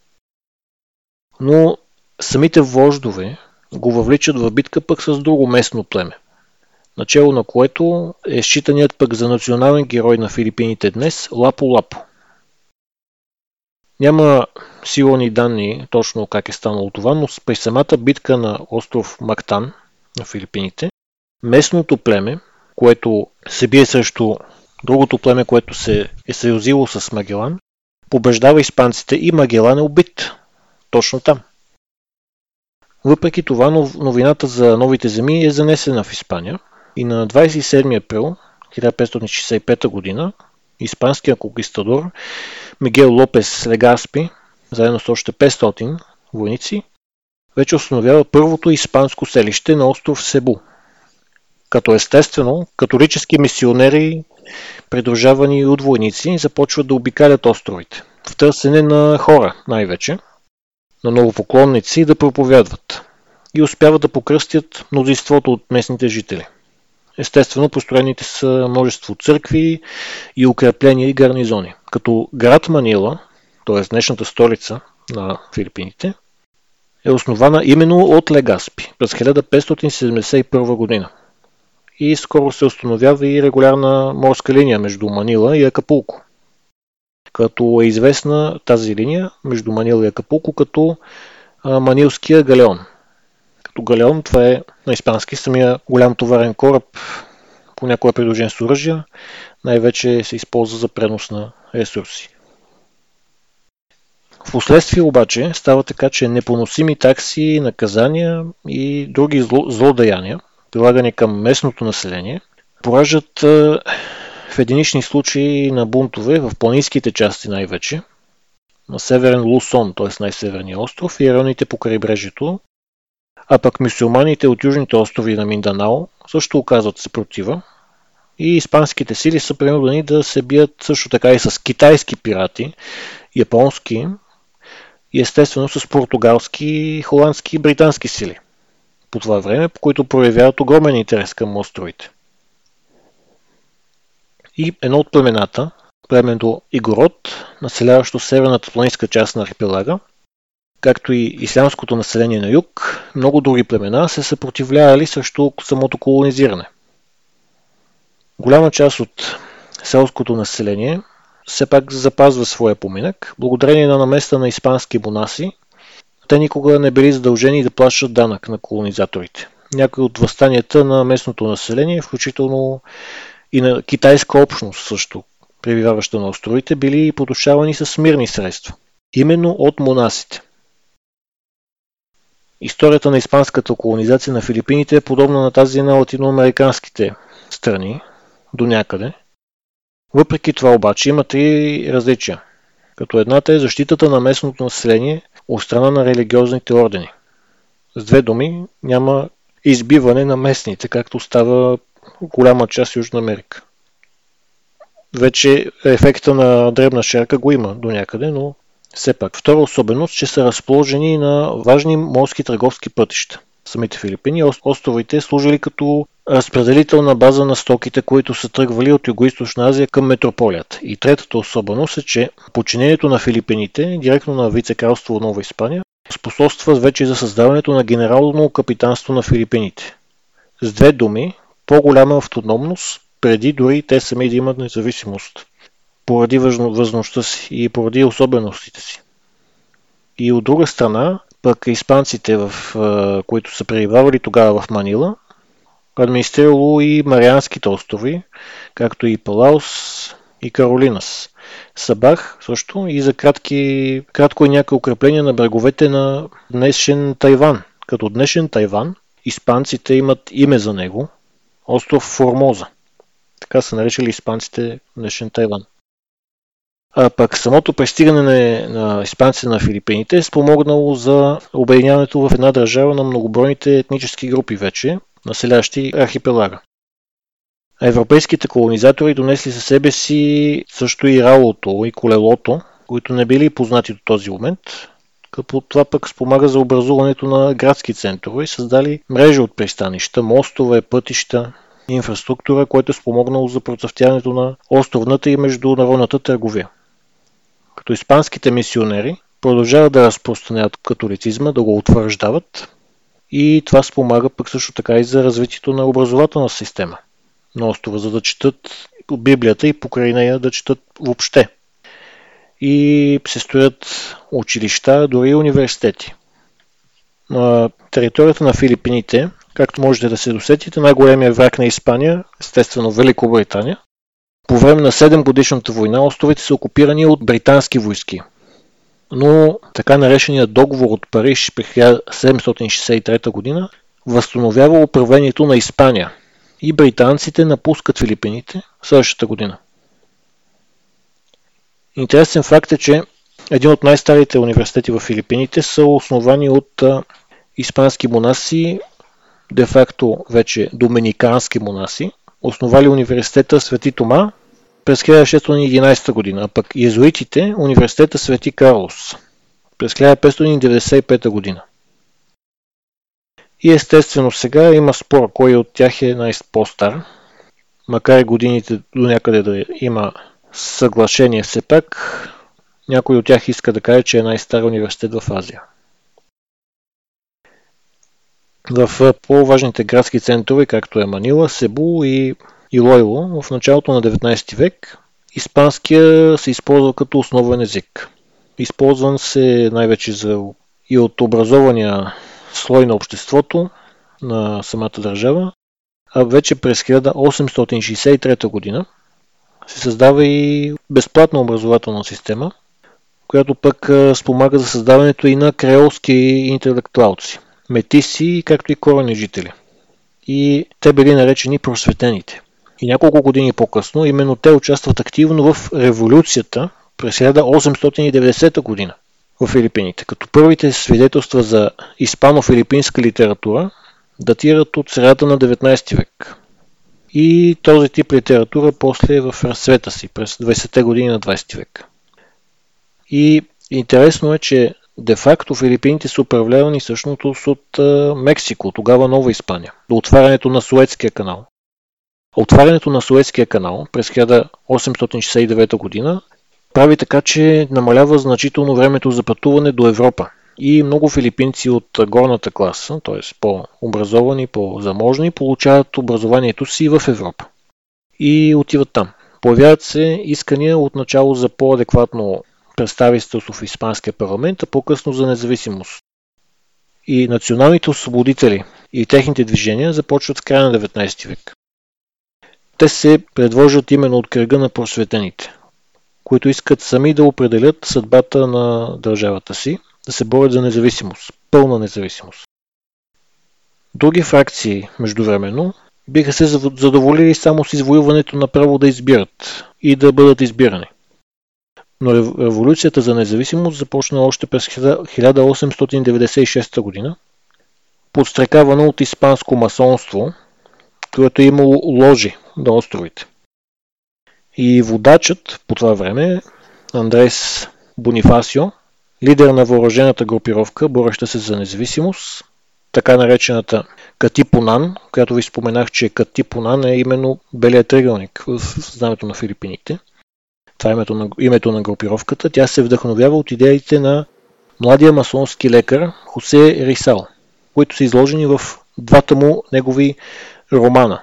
Но самите вождове го въвличат в битка пък с друго местно племе, начало на което е считаният пък за национален герой на Филипините днес Лапо Лапо. Няма силни данни точно как е станало това, но при самата битка на остров Мактан на Филипините, местното племе, което се бие срещу другото племе, което се е съюзило с Магелан, побеждава испанците и Магелан е убит. Точно там. Въпреки това, новината за новите земи е занесена в Испания и на 27 април 1565 година испанският конкистадор Мигел Лопес Легаспи, заедно с още 500 войници, вече установява първото испанско селище на остров Себу. Като естествено, католически мисионери, придружавани от войници, започват да обикалят островите, в търсене на хора най-вече, на новопоклонници да проповядват и успяват да покръстят мнозинството от местните жители – Естествено, построените са множество църкви и укрепления и гарнизони. Като град Манила, т.е. днешната столица на Филипините, е основана именно от Легаспи през 1571 година. И скоро се установява и регулярна морска линия между Манила и Акапулко. Като е известна тази линия между Манила и Акапулко като Манилския галеон – като галеон, това е на испански самия голям товарен кораб, понякога е придружен с оръжия, най-вече се използва за пренос на ресурси. Впоследствие обаче става така, че непоносими такси, наказания и други зло, злодеяния, прилагани към местното население, пораждат в единични случаи на бунтове в планинските части най-вече, на северен Лусон, т.е. най-северния остров и районите по крайбрежието, а пък мюсюлманите от южните острови на Минданао също оказват съпротива и испанските сили са принудени да се бият също така и с китайски пирати, японски и естествено с португалски, холандски и британски сили по това време, по които проявяват огромен интерес към островите. И едно от племената, племето Игород, населяващо северната планинска част на архипелага, както и ислямското население на юг, много други племена се съпротивлявали срещу самото колонизиране. Голяма част от селското население все пак запазва своя поминък, благодарение на наместа на испански монаси. Те никога не били задължени да плащат данък на колонизаторите. Някои от възстанията на местното население, включително и на китайска общност също, пребиваваща на островите, били подушавани с мирни средства. Именно от монасите. Историята на испанската колонизация на Филипините е подобна на тази на латиноамериканските страни, до някъде. Въпреки това обаче има три различия. Като едната е защитата на местното население от страна на религиозните ордени. С две думи, няма избиване на местните, както става голяма част Южна Америка. Вече ефекта на дребна шерка го има до някъде, но все пак, втора особеност, че са разположени на важни морски търговски пътища. Самите Филипини, островите служили като разпределителна база на стоките, които са тръгвали от Юго-Источна Азия към метрополията. И третата особеност е, че подчинението на Филипините, директно на вице-кралство Нова Испания, способства вече за създаването на генерално капитанство на Филипините. С две думи, по-голяма автономност, преди дори те сами да имат независимост поради възможността си и поради особеностите си. И от друга страна, пък испанците, в, които са пребивавали тогава в Манила, администрирало и Марианските острови, както и Палаус и Каролинас. Сабах също и за кратки, кратко и някои укрепления на бреговете на днешен Тайван. Като днешен Тайван, испанците имат име за него – остров Формоза. Така са наричали испанците днешен Тайван. А пък самото пристигане на, испанците на Филипините е спомогнало за обединяването в една държава на многобройните етнически групи вече, населящи архипелага. Европейските колонизатори донесли със себе си също и ралото и колелото, които не били познати до този момент, като това пък спомага за образуването на градски центрове и създали мрежа от пристанища, мостове, пътища, инфраструктура, което е спомогнало за процъфтяването на островната и международната търговия като испанските мисионери продължават да разпространяват католицизма, да го утвърждават и това спомага пък също така и за развитието на образователна система на острова, за да четат Библията и покрай нея да четат въобще. и се строят училища, дори университети. На територията на Филипините, както можете да се досетите, най-големият враг на Испания, естествено Великобритания, по време на 7 годишната война островите са окупирани от британски войски. Но така нареченият договор от Париж през 1763 година възстановява управлението на Испания и британците напускат Филипините същата година. Интересен факт е, че един от най-старите университети в Филипините са основани от испански монаси, де-факто вече доминикански монаси, основали университета Свети Тома през 1611 година, а пък езуитите университета Свети Карлос през 1595 година. И естествено сега има спор кой от тях е най-по-стар, макар и годините до някъде да има съглашение все пак, някой от тях иска да каже, че е най-стар университет в Азия. В по-важните градски центрове, както е Манила, Себу и Илойло, в началото на 19 век, испанския се използва като основен език. Използван се най-вече за и от образования слой на обществото на самата държава, а вече през 1863 година се създава и безплатна образователна система, която пък спомага за създаването и на креолски интелектуалци, метиси, както и корени жители. И те били наречени просветените. И няколко години по-късно именно те участват активно в революцията през 1890 година в Филипините, като първите свидетелства за испано-филипинска литература датират от средата на 19 век. И този тип литература после е в разцвета си през 20-те години на 20 век. И интересно е, че де-факто Филипините са управлявани всъщност от Мексико, тогава Нова Испания, до отварянето на Суетския канал. Отварянето на Суетския канал през 1869 година прави така, че намалява значително времето за пътуване до Европа. И много филипинци от горната класа, т.е. по-образовани, по-заможни, получават образованието си в Европа. И отиват там. Появяват се искания от начало за по-адекватно представителство в Испанския парламент, а по-късно за независимост. И националните освободители и техните движения започват в края на 19 век. Те се предвожат именно от кръга на просветените, които искат сами да определят съдбата на държавата си, да се борят за независимост, пълна независимост. Други фракции, междувременно, биха се задоволили само с извоюването на право да избират и да бъдат избирани. Но революцията за независимост започна още през 1896 година, подстрекавана от испанско масонство, което е имало ложи на островите. И водачът по това време, Андрес Бонифасио, лидер на въоръжената групировка, бореща се за независимост, така наречената Катипонан, която ви споменах, че Катипонан е именно белият триъгълник в знамето на Филипините. Това е името на, името на групировката. Тя се вдъхновява от идеите на младия масонски лекар Хосе Рисал, които са изложени в двата му негови романа,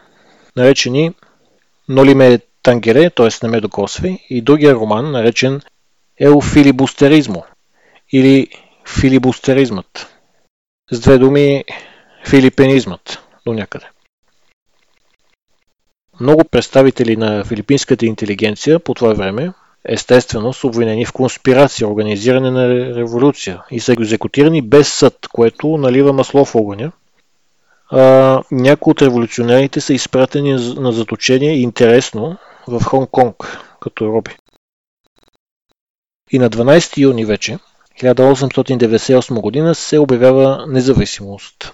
наречени Нолиме Тангере, т.е. не ме докосви, и другия роман, наречен Еофилибустеризмо или филибустеризмът. С две думи филипинизмът до някъде. Много представители на филипинската интелигенция по това време, естествено, са обвинени в конспирация, организиране на революция и са екзекутирани без съд, което налива масло в огъня – някои от революционерите са изпратени на заточение интересно в Хонг-Конг, като роби. И на 12 юни вече, 1898 година, се обявява независимост.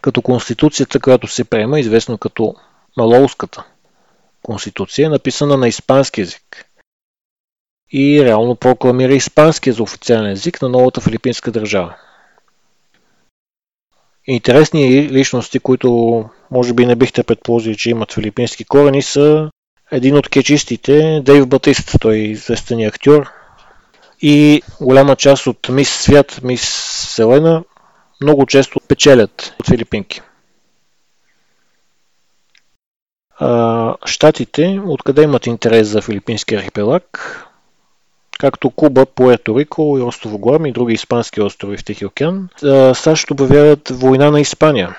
Като конституцията, която се приема, известно като Малоуската конституция, е написана на испански язик. И реално прокламира испанския за официален език на новата филипинска държава интересни личности, които може би не бихте предположили, че имат филипински корени, са един от кечистите, Дейв Батист, той е известен актьор. И голяма част от Мис Свят, Мис Селена много често печелят от филипинки. Штатите, откъде имат интерес за филипински архипелаг? Както Куба, Пуерто Рико и остров Гуам и други испански острови в Тихи океан, САЩ обявяват война на Испания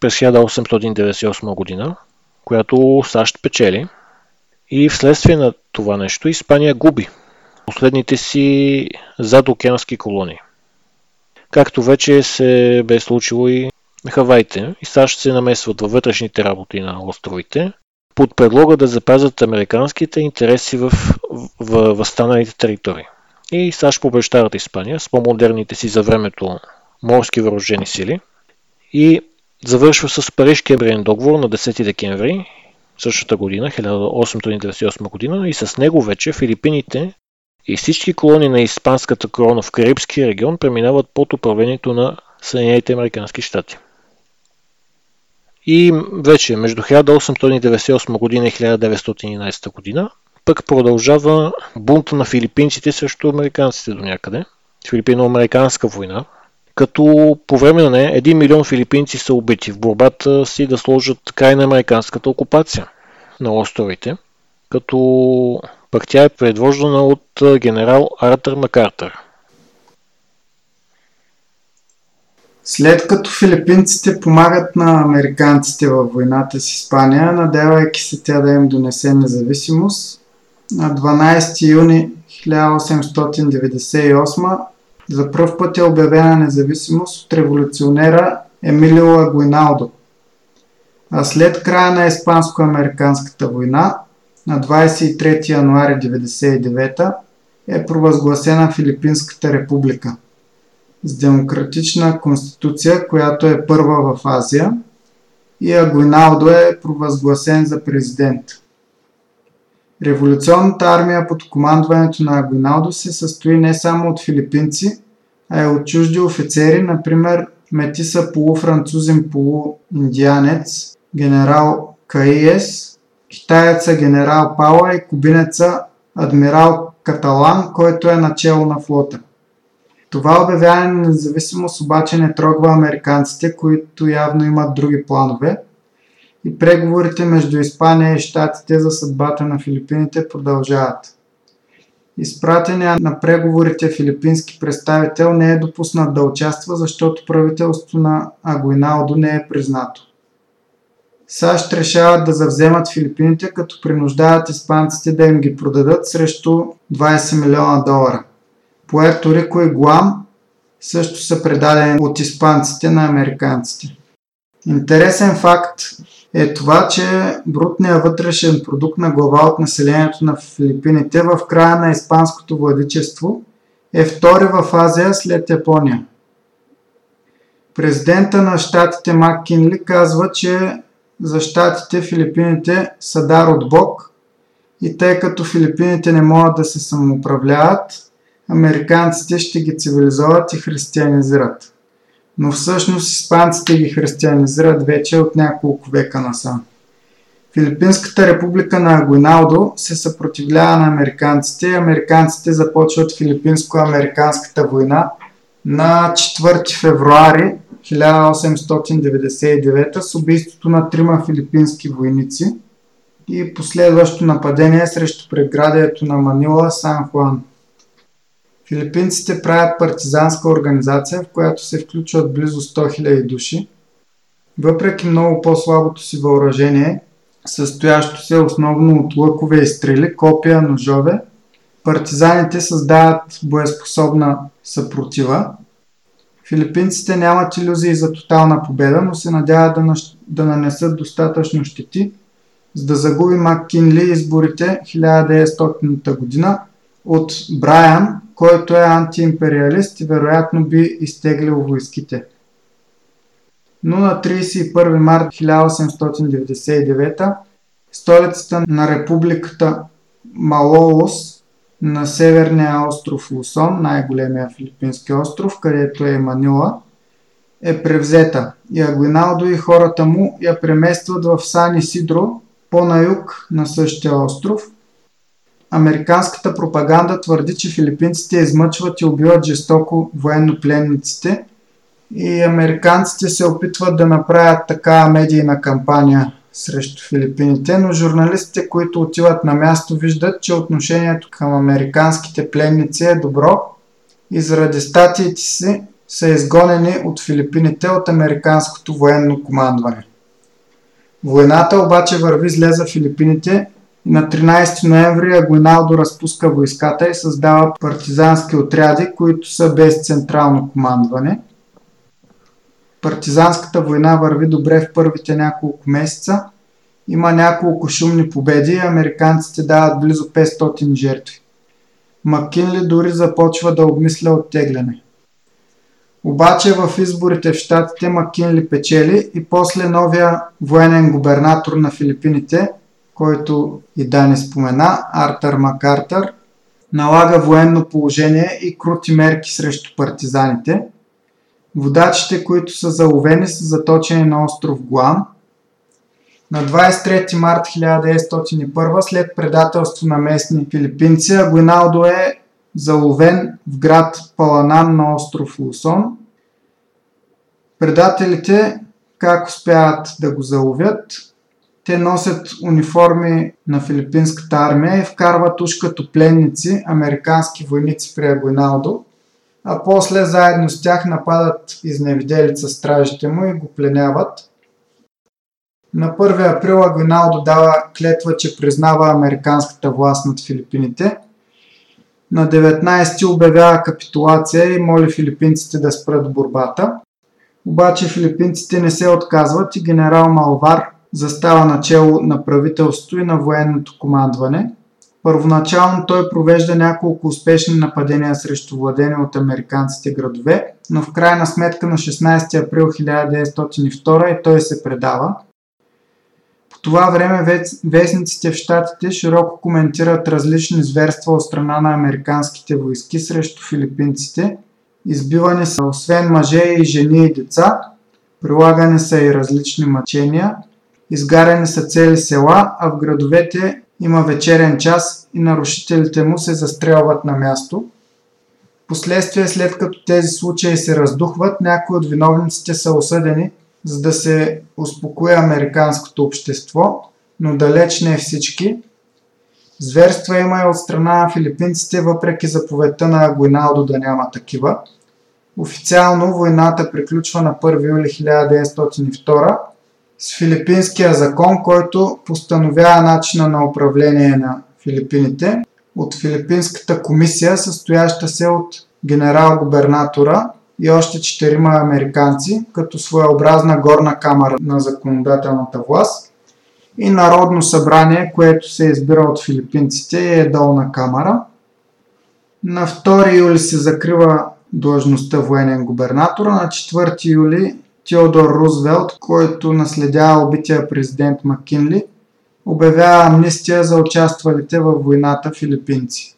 през 1898 година, която САЩ печели. И вследствие на това нещо Испания губи последните си задокеански колонии. Както вече се бе случило и на Хавайте и САЩ се намесват във вътрешните работи на островите, под предлога да запазят американските интереси в, в възстаналите територии. И САЩ побеждават Испания с по-модерните си за времето морски въоръжени сили и завършва с Парижкия брен договор на 10 декември същата година, 1898 година и с него вече Филипините и всички колони на Испанската корона в Карибския регион преминават под управлението на Съединените Американски щати. И вече между 1898 година и 1911 година пък продължава бунта на филипинците срещу американците до някъде. Филипино-американска война, като по време на нея 1 милион филипинци са убити в борбата си да сложат край на американската окупация на островите, като пък тя е предвождана от генерал Артър Макартър. След като филипинците помагат на американците във войната с Испания, надявайки се тя да им донесе независимост, на 12 юни 1898 за пръв път е обявена независимост от революционера Емилио Агуиналдо. А след края на Испанско-американската война, на 23 януари 1999 е провъзгласена Филипинската република – с демократична конституция, която е първа в Азия и Агуиналдо е провъзгласен за президент. Революционната армия под командването на Агуиналдо се състои не само от филипинци, а и от чужди офицери, например метиса полуфранцузин полуиндианец генерал Каиес, китаеца генерал Пауа и кубинеца адмирал Каталан, който е начало на флота. Това обявяване на независимост обаче не трогва американците, които явно имат други планове и преговорите между Испания и Штатите за съдбата на Филипините продължават. Изпратения на преговорите филипински представител не е допуснат да участва, защото правителството на Агуиналдо не е признато. САЩ решават да завземат Филипините, като принуждават испанците да им ги продадат срещу 20 милиона долара. Пуерто Рико и Гуам също са предадени от испанците на американците. Интересен факт е това, че брутният вътрешен продукт на глава от населението на Филипините в края на испанското владичество е втори в Азия след Япония. Президента на щатите Мак Кинли казва, че за щатите Филипините са дар от Бог и тъй като Филипините не могат да се самоуправляват, американците ще ги цивилизоват и християнизират. Но всъщност испанците ги християнизират вече от няколко века насам. Филипинската република на Агуиналдо се съпротивлява на американците и американците започват Филипинско-американската война на 4 февруари 1899 с убийството на трима филипински войници и последващо нападение срещу преградието на Манила Сан Хуан. Филипинците правят партизанска организация, в която се включват близо 100 000 души. Въпреки много по-слабото си въоръжение, състоящо се основно от лъкове и стрели, копия, ножове, партизаните създават боеспособна съпротива. Филипинците нямат иллюзии за тотална победа, но се надяват да, да нанесат достатъчно щети, за да загуби Маккинли изборите 1900 година от Брайан, който е антиимпериалист и вероятно би изтеглил войските. Но на 31 март 1899 столицата на републиката Малоус на северния остров Лусон, най-големия филипински остров, където е Манила, е превзета и Агуиналдо и хората му я преместват в Сан Сидро, по-на юг на същия остров – Американската пропаганда твърди, че филипинците измъчват и убиват жестоко военнопленниците и американците се опитват да направят такава медийна кампания срещу Филипините, но журналистите, които отиват на място, виждат, че отношението към американските пленници е добро и заради статиите си са изгонени от Филипините от американското военно командване. Войната обаче върви зле за Филипините на 13 ноември Агуиналдо разпуска войската и създава партизански отряди, които са без централно командване. Партизанската война върви добре в първите няколко месеца. Има няколко шумни победи и американците дават близо 500 жертви. Маккинли дори започва да обмисля оттегляне. Обаче в изборите в щатите Маккинли печели и после новия военен губернатор на Филипините, който и Дани спомена, Артър Макартър, налага военно положение и крути мерки срещу партизаните. Водачите, които са заловени, са заточени на остров Гуам. На 23 март 1901, след предателство на местни филипинци, Агуиналдо е заловен в град Паланан на остров Лусон. Предателите как успяват да го заловят? Те носят униформи на филипинската армия и вкарват уж като пленници американски войници при Агуиналдо, а после заедно с тях нападат изневиделица стражите му и го пленяват. На 1 април Агуиналдо дава клетва, че признава американската власт над Филипините – на 19 обявява капитулация и моли филипинците да спрат борбата. Обаче филипинците не се отказват и генерал Малвар застава начало на правителството и на военното командване. Първоначално той провежда няколко успешни нападения срещу владени от американците градове, но в крайна сметка на 16 април 1902 и той се предава това време вестниците в Штатите широко коментират различни зверства от страна на американските войски срещу филипинците. Избивани са освен мъже и жени и деца, прилагани са и различни мъчения, изгарени са цели села, а в градовете има вечерен час и нарушителите му се застрелват на място. Последствие, след като тези случаи се раздухват, някои от виновниците са осъдени за да се успокои американското общество, но далеч не всички. Зверства има и от страна на филипинците, въпреки заповедта на Агуиналдо да няма такива. Официално войната приключва на 1 юли 1902 с филипинския закон, който постановява начина на управление на Филипините от Филипинската комисия, състояща се от генерал-губернатора и още четирима американци, като своеобразна горна камера на законодателната власт и Народно събрание, което се избира от филипинците и е долна камера. На 2 юли се закрива длъжността военен губернатор, на 4 юли Теодор Рузвелт, който наследява убития президент Маккинли, обявява амнистия за участвалите във войната филипинци.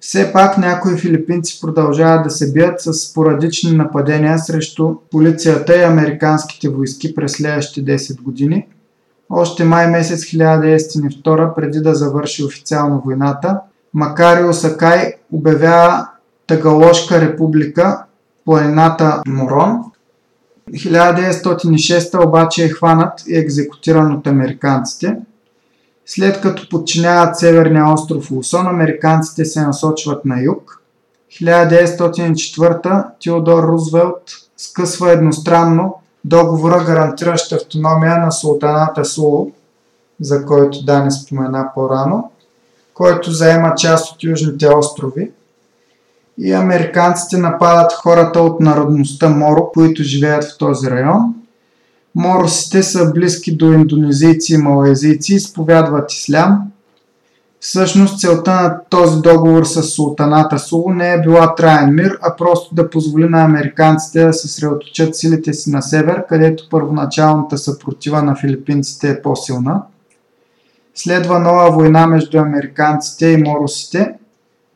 Все пак някои филипинци продължават да се бият с спорадични нападения срещу полицията и американските войски през следващите 10 години. Още май месец 1902, преди да завърши официално войната, Макарио Сакай обявява Тагаложка република планината Морон. 1906 обаче е хванат и екзекутиран от американците – след като подчиняват Северния остров Лусон, американците се насочват на юг. 1904 Теодор Рузвелт скъсва едностранно договора, гарантиращ автономия на султаната Сулу, за който Дани спомена по-рано, който заема част от южните острови. И американците нападат хората от народността Моро, които живеят в този район – Моросите са близки до индонезийци и малайзийци, изповядват ислям. Всъщност целта на този договор с султаната Сулу не е била траен мир, а просто да позволи на американците да съсредоточат силите си на север, където първоначалната съпротива на филипинците е по-силна. Следва нова война между американците и моросите,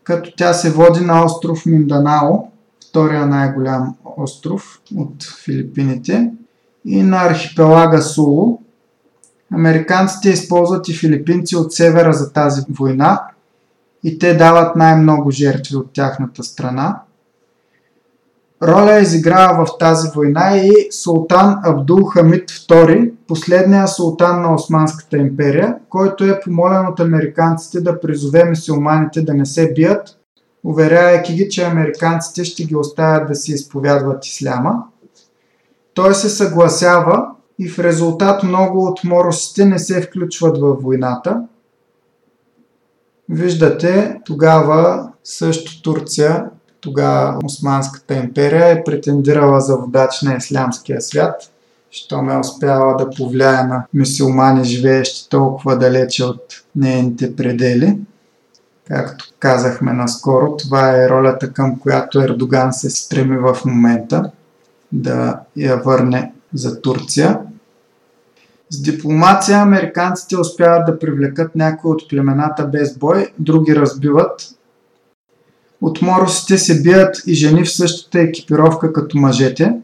като тя се води на остров Минданао, втория най-голям остров от Филипините и на архипелага Сулу. Американците използват и филипинци от севера за тази война и те дават най-много жертви от тяхната страна. Роля изиграва в тази война и султан Абдул Хамид II, последния султан на Османската империя, който е помолен от американците да призове мусулманите да не се бият, уверявайки ги, че американците ще ги оставят да си изповядват исляма. Той се съгласява и в резултат много от моросите не се включват във войната. Виждате, тогава също Турция тогава Османската империя е претендирала за водач на ислямския свят, що ме успява да повлияе на мусулмани, живеещи толкова далече от нейните предели. Както казахме наскоро, това е ролята към която Ердоган се стреми в момента да я върне за Турция. С дипломация американците успяват да привлекат някои от племената без бой, други разбиват, от моросите се бият и жени в същата екипировка като мъжете.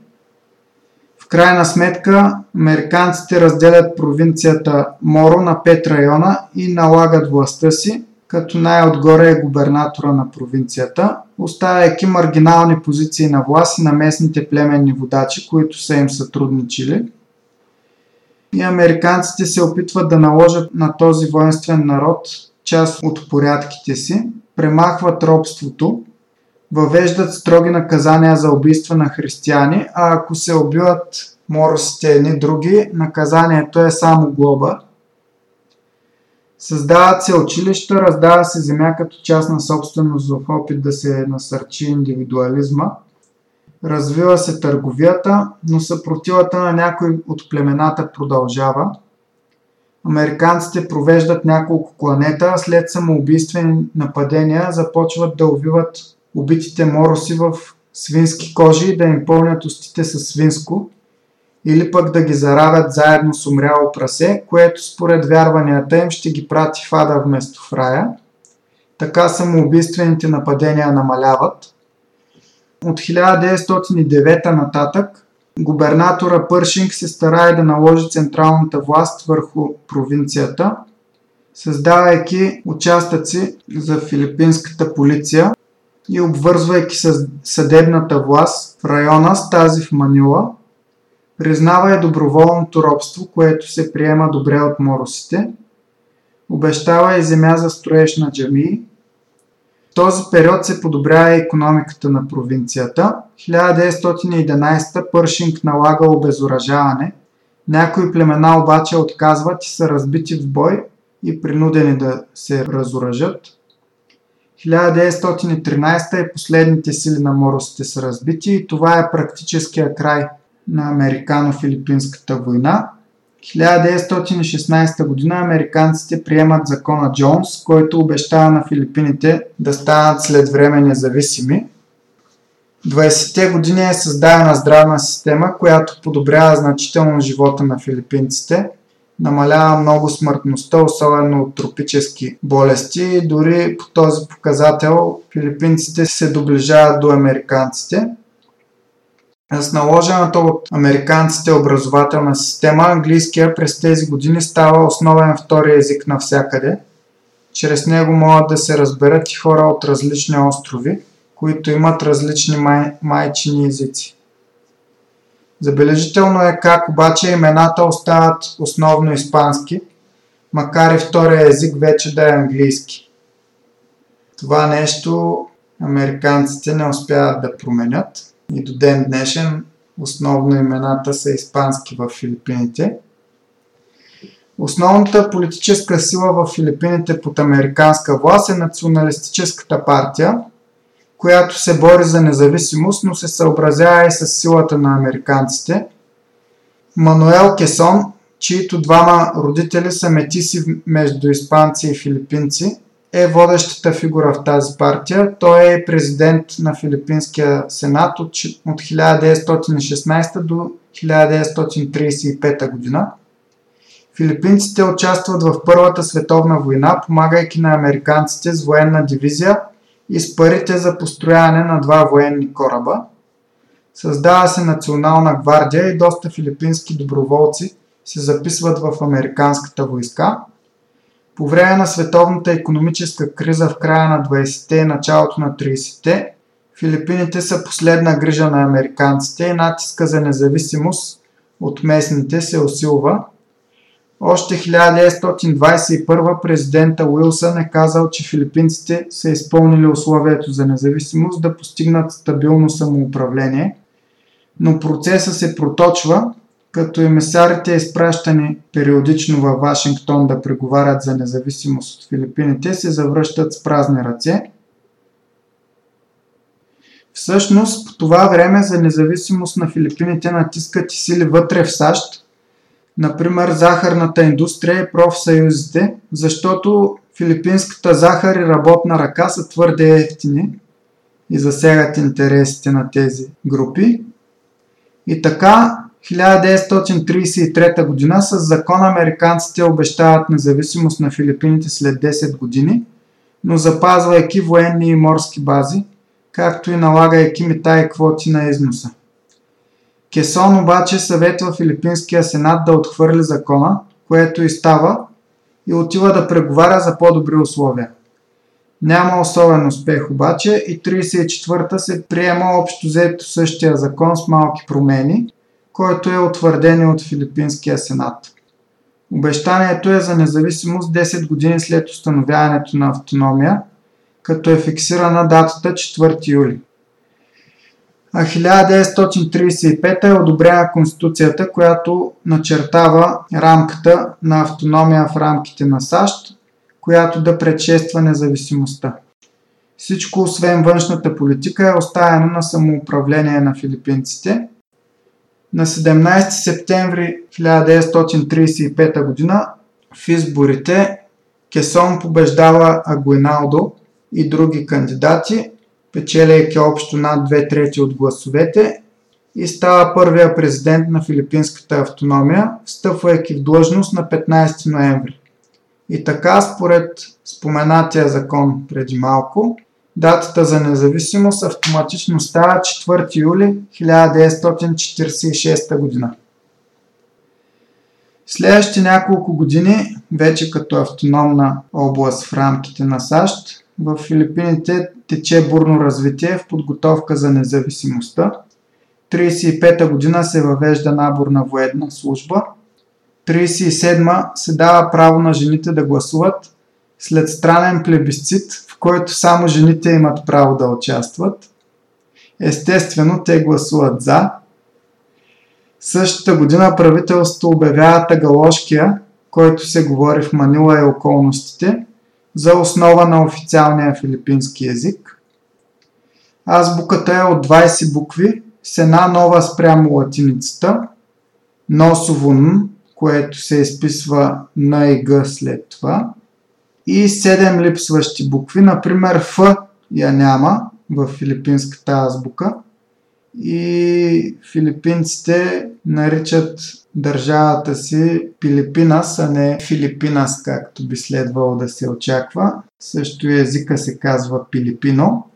В крайна сметка, американците разделят провинцията Моро на пет района и налагат властта си, като най-отгоре е губернатора на провинцията, оставяйки маргинални позиции на власт и на местните племенни водачи, които са им сътрудничили. И американците се опитват да наложат на този воинствен народ част от порядките си, премахват робството, въвеждат строги наказания за убийства на християни, а ако се убиват моросите едни други, наказанието е само глоба. Създават се училища, раздава се земя като частна собственост в опит да се насърчи индивидуализма. Развива се търговията, но съпротивата на някои от племената продължава – Американците провеждат няколко кланета, след самоубийствени нападения започват да убиват убитите мороси в свински кожи и да им пълнят устите с свинско, или пък да ги заравят заедно с умряло прасе, което според вярванията им ще ги прати в ада вместо в рая. Така самоубийствените нападения намаляват. От 1909 нататък Губернатора Пършинг се старае да наложи централната власт върху провинцията, създавайки участъци за филипинската полиция и обвързвайки съдебната власт в района с тази в Манила, признава и доброволното робство, което се приема добре от моросите, обещава и земя за строеж на джамии, този период се подобрява економиката на провинцията. 1911 Пършинг налага обезоръжаване. Някои племена обаче отказват и са разбити в бой и принудени да се разоръжат. 1913 и последните сили на моросите са разбити и това е практическия край на Американо-филипинската война. 1916 година американците приемат закона Джонс, който обещава на Филипините да станат след време независими. 20-те години е създадена здравна система, която подобрява значително живота на филипинците, намалява много смъртността, особено от тропически болести. Дори по този показател филипинците се доближават до американците. С наложената от американците образователна система, английския през тези години става основен втори език навсякъде. Чрез него могат да се разберат и хора от различни острови, които имат различни май, майчини езици. Забележително е как обаче имената остават основно испански, макар и втория език вече да е английски. Това нещо американците не успяват да променят – и до ден днешен основно имената са испански в Филипините. Основната политическа сила в Филипините под американска власт е националистическата партия, която се бори за независимост, но се съобразява и с силата на американците. Мануел Кесон, чието двама родители са метиси между испанци и филипинци, е водещата фигура в тази партия. Той е президент на Филипинския сенат от, от 1916 до 1935 година. Филипинците участват в Първата световна война, помагайки на американците с военна дивизия и с парите за построяване на два военни кораба. Създава се национална гвардия и доста филипински доброволци се записват в американската войска – по време на световната економическа криза в края на 20-те и началото на 30-те, Филипините са последна грижа на американците и натиска за независимост от местните се усилва. Още 1921 президента Уилсън е казал, че филипинците са изпълнили условието за независимост да постигнат стабилно самоуправление, но процесът се проточва, като емисарите изпращани периодично във Вашингтон да преговарят за независимост от Филипините се завръщат с празни ръце – Всъщност, по това време за независимост на Филипините натискат и сили вътре в САЩ, например захарната индустрия и профсъюзите, защото филипинската захар и работна ръка са твърде ефтини и засягат интересите на тези групи. И така, 1933 година с закон американците обещават независимост на Филипините след 10 години, но запазвайки военни и морски бази – както и налагайки мита и квоти на износа. Кесон обаче съветва Филипинския сенат да отхвърли закона, което и става, и отива да преговаря за по-добри условия. Няма особен успех обаче и 34-та се приема общо взето същия закон с малки промени, който е утвърден от Филипинския сенат. Обещанието е за независимост 10 години след установяването на автономия – като е фиксирана датата 4 юли. А 1935 е одобрена Конституцията, която начертава рамката на автономия в рамките на САЩ, която да предшества независимостта. Всичко, освен външната политика, е оставено на самоуправление на филипинците. На 17 септември 1935 г. в изборите Кесон побеждава Агуиналдо и други кандидати, печеляйки общо над 2 трети от гласовете и става първия президент на филипинската автономия, встъпвайки в длъжност на 15 ноември. И така, според споменатия закон преди малко, датата за независимост автоматично става 4 юли 1946 година. Следващите няколко години, вече като автономна област в рамките на САЩ, в Филипините тече бурно развитие в подготовка за независимостта. 1935 година се въвежда набор на военна служба. 1937 се дава право на жените да гласуват след странен плебисцит, който само жените имат право да участват. Естествено, те гласуват за. Същата година правителството обявява Тагаложкия, който се говори в Манила и околностите, за основа на официалния филипински язик. Азбуката е от 20 букви с една нова спрямо латиницата, носово Н, което се изписва на и Г след това, и 7 липсващи букви, например Ф я няма в филипинската азбука и филипинците наричат държавата си Пилипинас, а не Филипинас, както би следвало да се очаква. Също езика се казва Пилипино.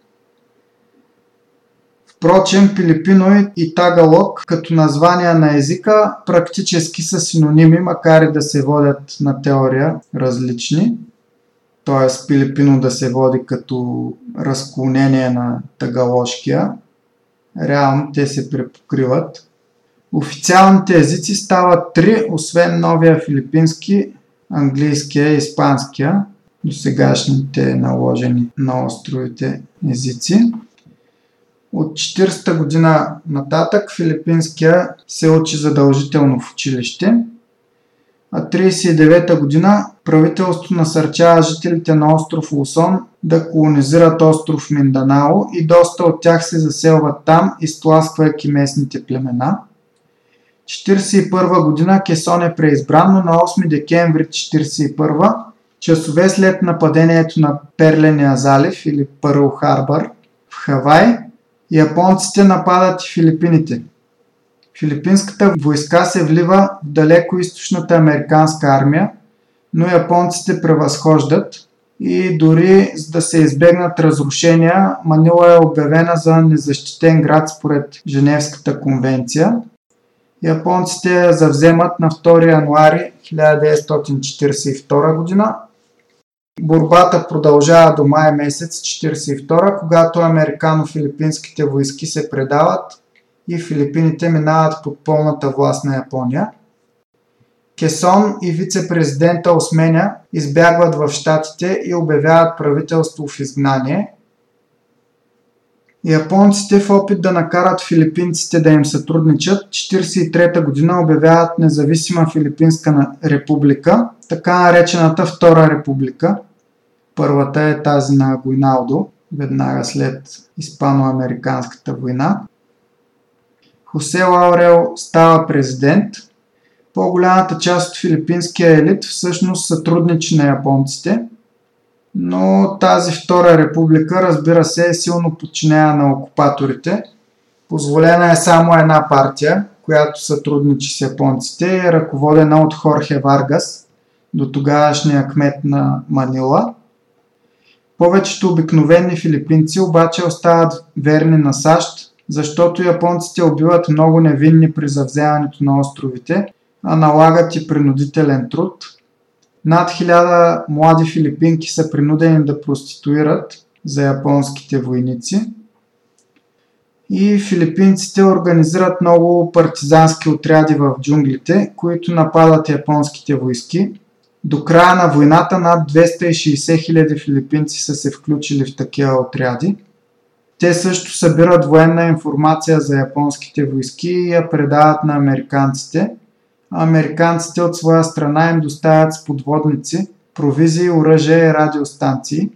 Впрочем, Пилипино и Тагалог като названия на езика практически са синоними, макар и да се водят на теория различни. Т.е. Пилипино да се води като разклонение на тагаложкия. Реално те се препокриват. Официалните езици стават три, освен новия филипински, английския и испанския, до сегашните наложени на островите езици. От 40-та година нататък филипинския се учи задължително в училище, а 39-та година правителството насърчава жителите на остров Лусон да колонизират остров Минданао и доста от тях се заселват там, изтласквайки местните племена – 1941 година Кесон е преизбран, но на 8 декември 1941, часове след нападението на Перления залив или Пърл Харбър в Хавай, японците нападат и Филипините. Филипинската войска се влива в далеко източната американска армия, но японците превъзхождат и дори за да се избегнат разрушения, Манила е обявена за незащитен град според Женевската конвенция – Японците я завземат на 2 януари 1942 година. Борбата продължава до май месец 1942, когато американо-филипинските войски се предават и Филипините минават под пълната власт на Япония. Кесон и вице-президента Осменя избягват в щатите и обявяват правителство в изгнание. Японците в опит да накарат филипинците да им сътрудничат, 1943 година обявяват независима Филипинска република, така наречената Втора република. Първата е тази на Гуйналдо, веднага след Испано-американската война. Хосе Лаурел става президент. По-голямата част от филипинския елит всъщност сътрудничи на японците, но тази втора република, разбира се, е силно подчинена на окупаторите. Позволена е само една партия, която сътрудничи с японците, е ръководена от Хорхе Варгас, до тогавашния кмет на Манила. Повечето обикновени филипинци обаче остават верни на САЩ защото японците убиват много невинни при завземането на островите, а налагат и принудителен труд. Над хиляда млади филипинки са принудени да проституират за японските войници. И филипинците организират много партизански отряди в джунглите, които нападат японските войски. До края на войната над 260 000 филипинци са се включили в такива отряди. Те също събират военна информация за японските войски и я предават на американците. Американците от своя страна им доставят с подводници, провизии, оръжие и радиостанции.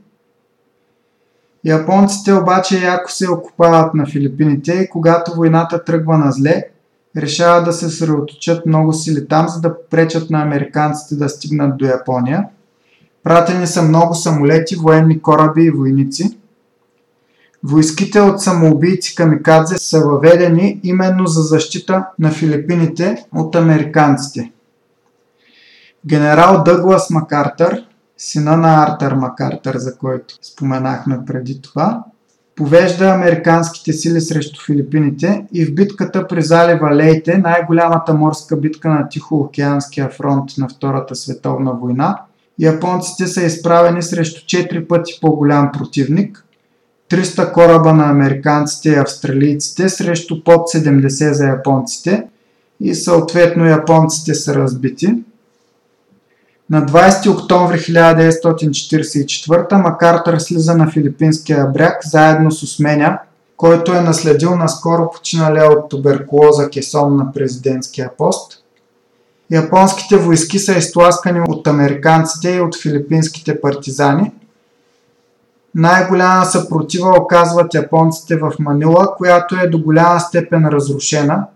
Японците обаче яко се окупават на Филипините и когато войната тръгва на зле, решават да се съсредоточат много сили там, за да пречат на американците да стигнат до Япония. Пратени са много самолети, военни кораби и войници – Войските от самоубийци камикадзе са въведени именно за защита на Филипините от американците. Генерал Дъглас Макартър, сина на Артър Макартър, за който споменахме преди това, повежда американските сили срещу Филипините и в битката при залива Лейте, най-голямата морска битка на Тихоокеанския фронт на Втората световна война, японците са изправени срещу 4 пъти по-голям противник, 300 кораба на американците и австралийците срещу под 70 за японците и съответно японците са разбити. На 20 октомври 1944 Макартър слиза на филипинския бряг заедно с Осменя, който е наследил наскоро починалия от туберкулоза кесон на президентския пост. Японските войски са изтласкани от американците и от филипинските партизани – най-голяма съпротива оказват японците в Манила, която е до голяма степен разрушена,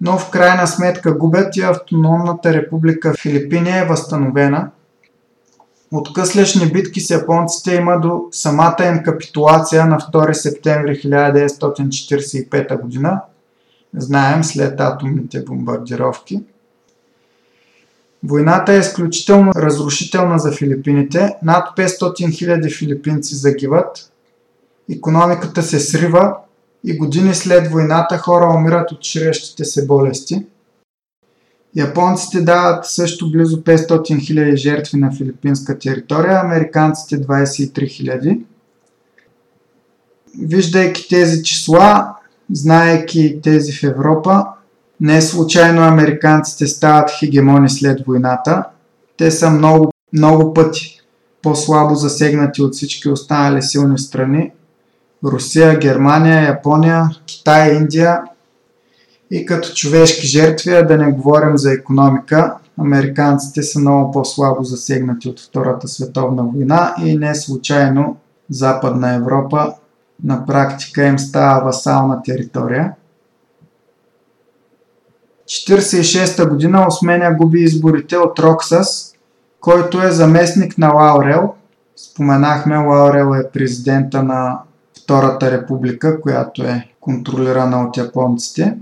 но в крайна сметка губят и автономната република Филипини е възстановена. От къслешни битки с японците има до самата им капитулация на 2 септември 1945 г. Знаем след атомните бомбардировки. Войната е изключително разрушителна за Филипините. Над 500 000 филипинци загиват. Економиката се срива и години след войната хора умират от ширещите се болести. Японците дават също близо 500 000 жертви на филипинска територия, американците 23 000. Виждайки тези числа, знаеки тези в Европа, не случайно американците стават хегемони след войната. Те са много, много пъти по-слабо засегнати от всички останали силни страни. Русия, Германия, Япония, Китай, Индия. И като човешки жертви, да не говорим за економика, американците са много по-слабо засегнати от Втората световна война и не случайно Западна Европа на практика им става васална територия. 1946 година Осменя губи изборите от Роксас, който е заместник на Лаурел. Споменахме, Лаурел е президента на Втората република, която е контролирана от японците.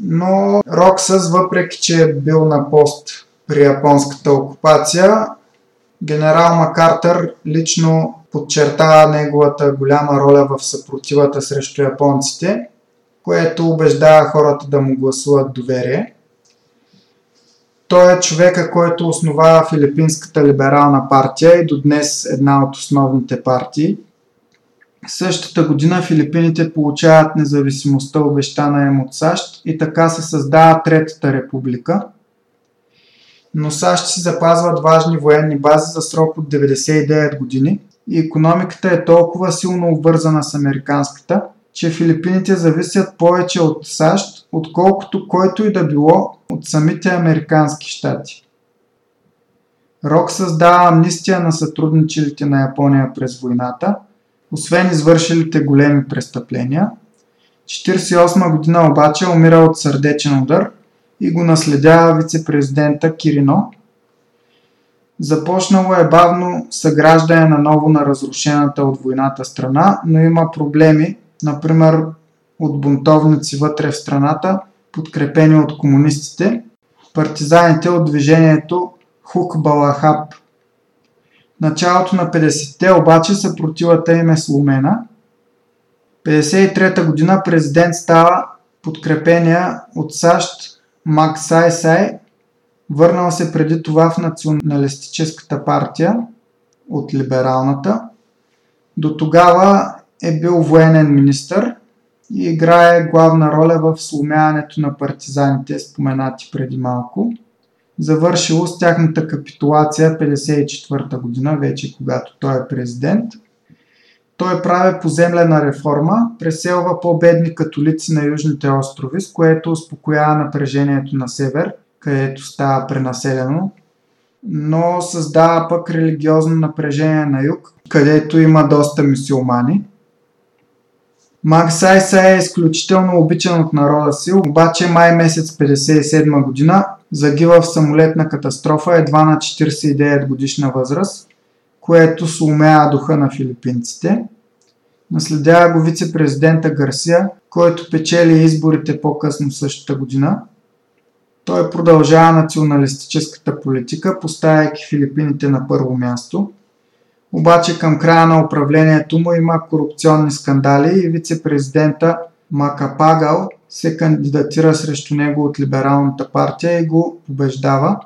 Но Роксас, въпреки че е бил на пост при японската окупация, генерал Макартър лично подчертава неговата голяма роля в съпротивата срещу японците което убеждава хората да му гласуват доверие. Той е човека, който основава Филипинската либерална партия и до днес една от основните партии. Същата година Филипините получават независимостта обещана им от САЩ и така се създава Третата република. Но САЩ си запазват важни военни бази за срок от 99 години и економиката е толкова силно обвързана с американската, че Филипините зависят повече от САЩ, отколкото който и да било от самите американски щати. Рок създава амнистия на сътрудничилите на Япония през войната, освен извършилите големи престъпления. 1948 година обаче умира от сърдечен удар и го наследява вице-президента Кирино. Започнало е бавно съграждане на ново на разрушената от войната страна, но има проблеми например от бунтовници вътре в страната, подкрепени от комунистите, партизаните от движението Хук Балахап. Началото на 50-те обаче съпротивата им е сломена. 53-та година президент става подкрепения от САЩ Мак Сай Сай, върнал се преди това в националистическата партия от либералната. До тогава е бил военен министър и играе главна роля в сломяването на партизаните, споменати преди малко. Завършило с тяхната капитулация 1954 година, вече когато той е президент. Той прави поземлена реформа, преселва по-бедни католици на южните острови, с което успокоява напрежението на север, където става пренаселено, но създава пък религиозно напрежение на юг, където има доста мусулмани – Мак Сайса е изключително обичан от народа си, обаче май месец 57 година загива в самолетна катастрофа едва на 49 годишна възраст, което сломява духа на филипинците. Наследява го вице-президента Гарсия, който печели изборите по-късно същата година. Той продължава националистическата политика, поставяйки Филипините на първо място – обаче към края на управлението му има корупционни скандали и вице-президента Макапагал се кандидатира срещу него от либералната партия и го побеждава.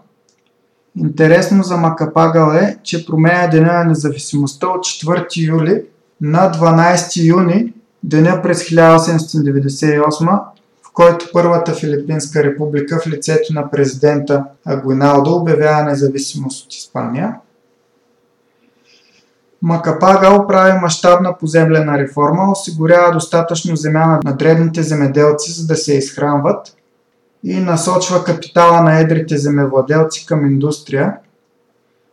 Интересно за Макапагал е, че променя деня на независимостта от 4 юли на 12 юни, деня през 1898, в който Първата Филипинска република в лицето на президента Агуиналдо обявява независимост от Испания – Макапагал прави мащабна поземлена реформа, осигурява достатъчно земя на дребните земеделци, за да се изхранват и насочва капитала на едрите земевладелци към индустрия.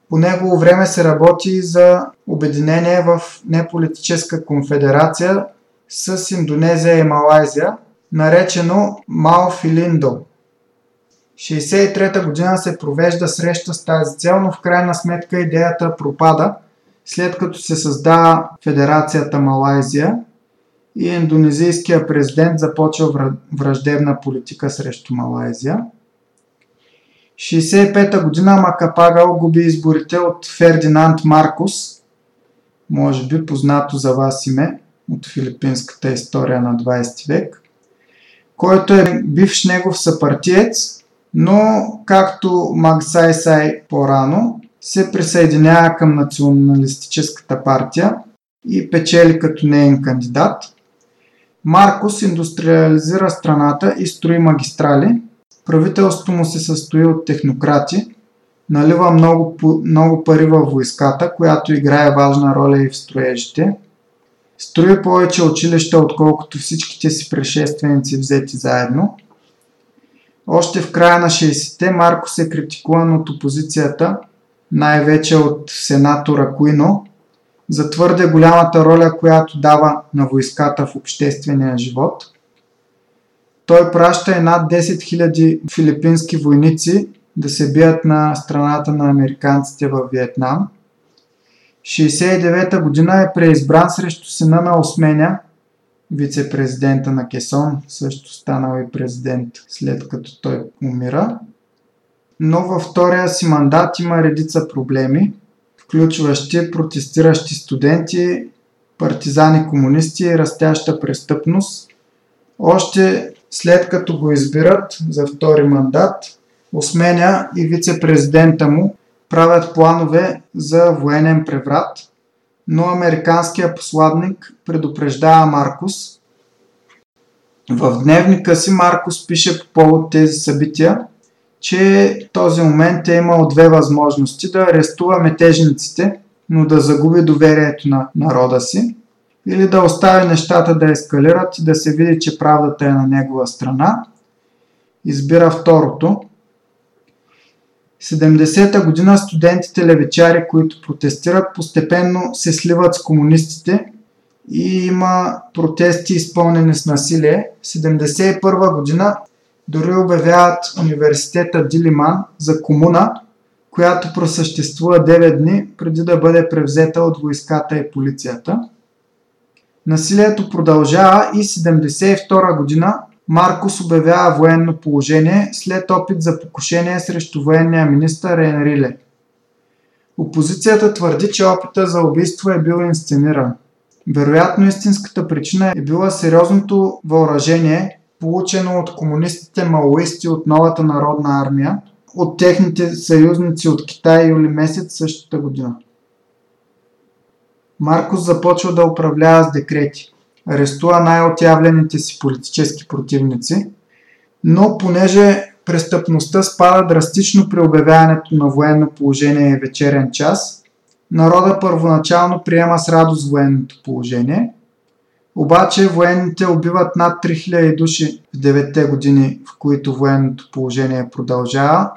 По негово време се работи за обединение в неполитическа конфедерация с Индонезия и Малайзия, наречено Малфилиндо. 1963 година се провежда среща с тази цел, но в крайна сметка идеята пропада – след като се създава Федерацията Малайзия и индонезийския президент започва враждебна политика срещу Малайзия. 65-та година Макапагал губи изборите от Фердинанд Маркус, може би познато за вас име от филипинската история на 20 век, който е бивш негов съпартиец, но както Магсай Сай по-рано, се присъединява към националистическата партия и печели като неен кандидат. Маркос индустриализира страната и строи магистрали. Правителството му се състои от технократи, налива много, много пари във войската, която играе важна роля и в строежите. Строи повече училища, отколкото всичките си предшественици взети заедно. Още в края на 60-те Марко се критикуван от опозицията – най-вече от сенатора Куино, за твърде голямата роля, която дава на войската в обществения живот. Той праща и над 10 000 филипински войници да се бият на страната на американците във Виетнам. 69-та година е преизбран срещу сина на Осменя, вице-президента на Кесон, също станал и президент след като той умира но във втория си мандат има редица проблеми, включващи протестиращи студенти, партизани комунисти и растяща престъпност. Още след като го избират за втори мандат, осменя и вице-президента му правят планове за военен преврат, но американският посладник предупреждава Маркус. В дневника си Маркус пише по повод тези събития, че този момент е имал две възможности да арестува метежниците, но да загуби доверието на народа си, или да остави нещата да ескалират и да се види, че правдата е на негова страна. Избира второто. 70-та година студентите левичари, които протестират, постепенно се сливат с комунистите и има протести изпълнени с насилие. 71 година дори обявяват университета Дилиман за комуна, която просъществува 9 дни преди да бъде превзета от войската и полицията. Насилието продължава и 72 година Маркос обявява военно положение след опит за покушение срещу военния министър Енриле. Опозицията твърди, че опита за убийство е бил инсцениран. Вероятно истинската причина е била сериозното въоръжение, получено от комунистите маоисти от новата народна армия, от техните съюзници от Китай юли месец същата година. Маркос започва да управлява с декрети. Арестува най-отявлените си политически противници, но понеже престъпността спада драстично при обявяването на военно положение и вечерен час, народа първоначално приема с радост военното положение, обаче военните убиват над 3000 души в 9-те години, в които военното положение продължава,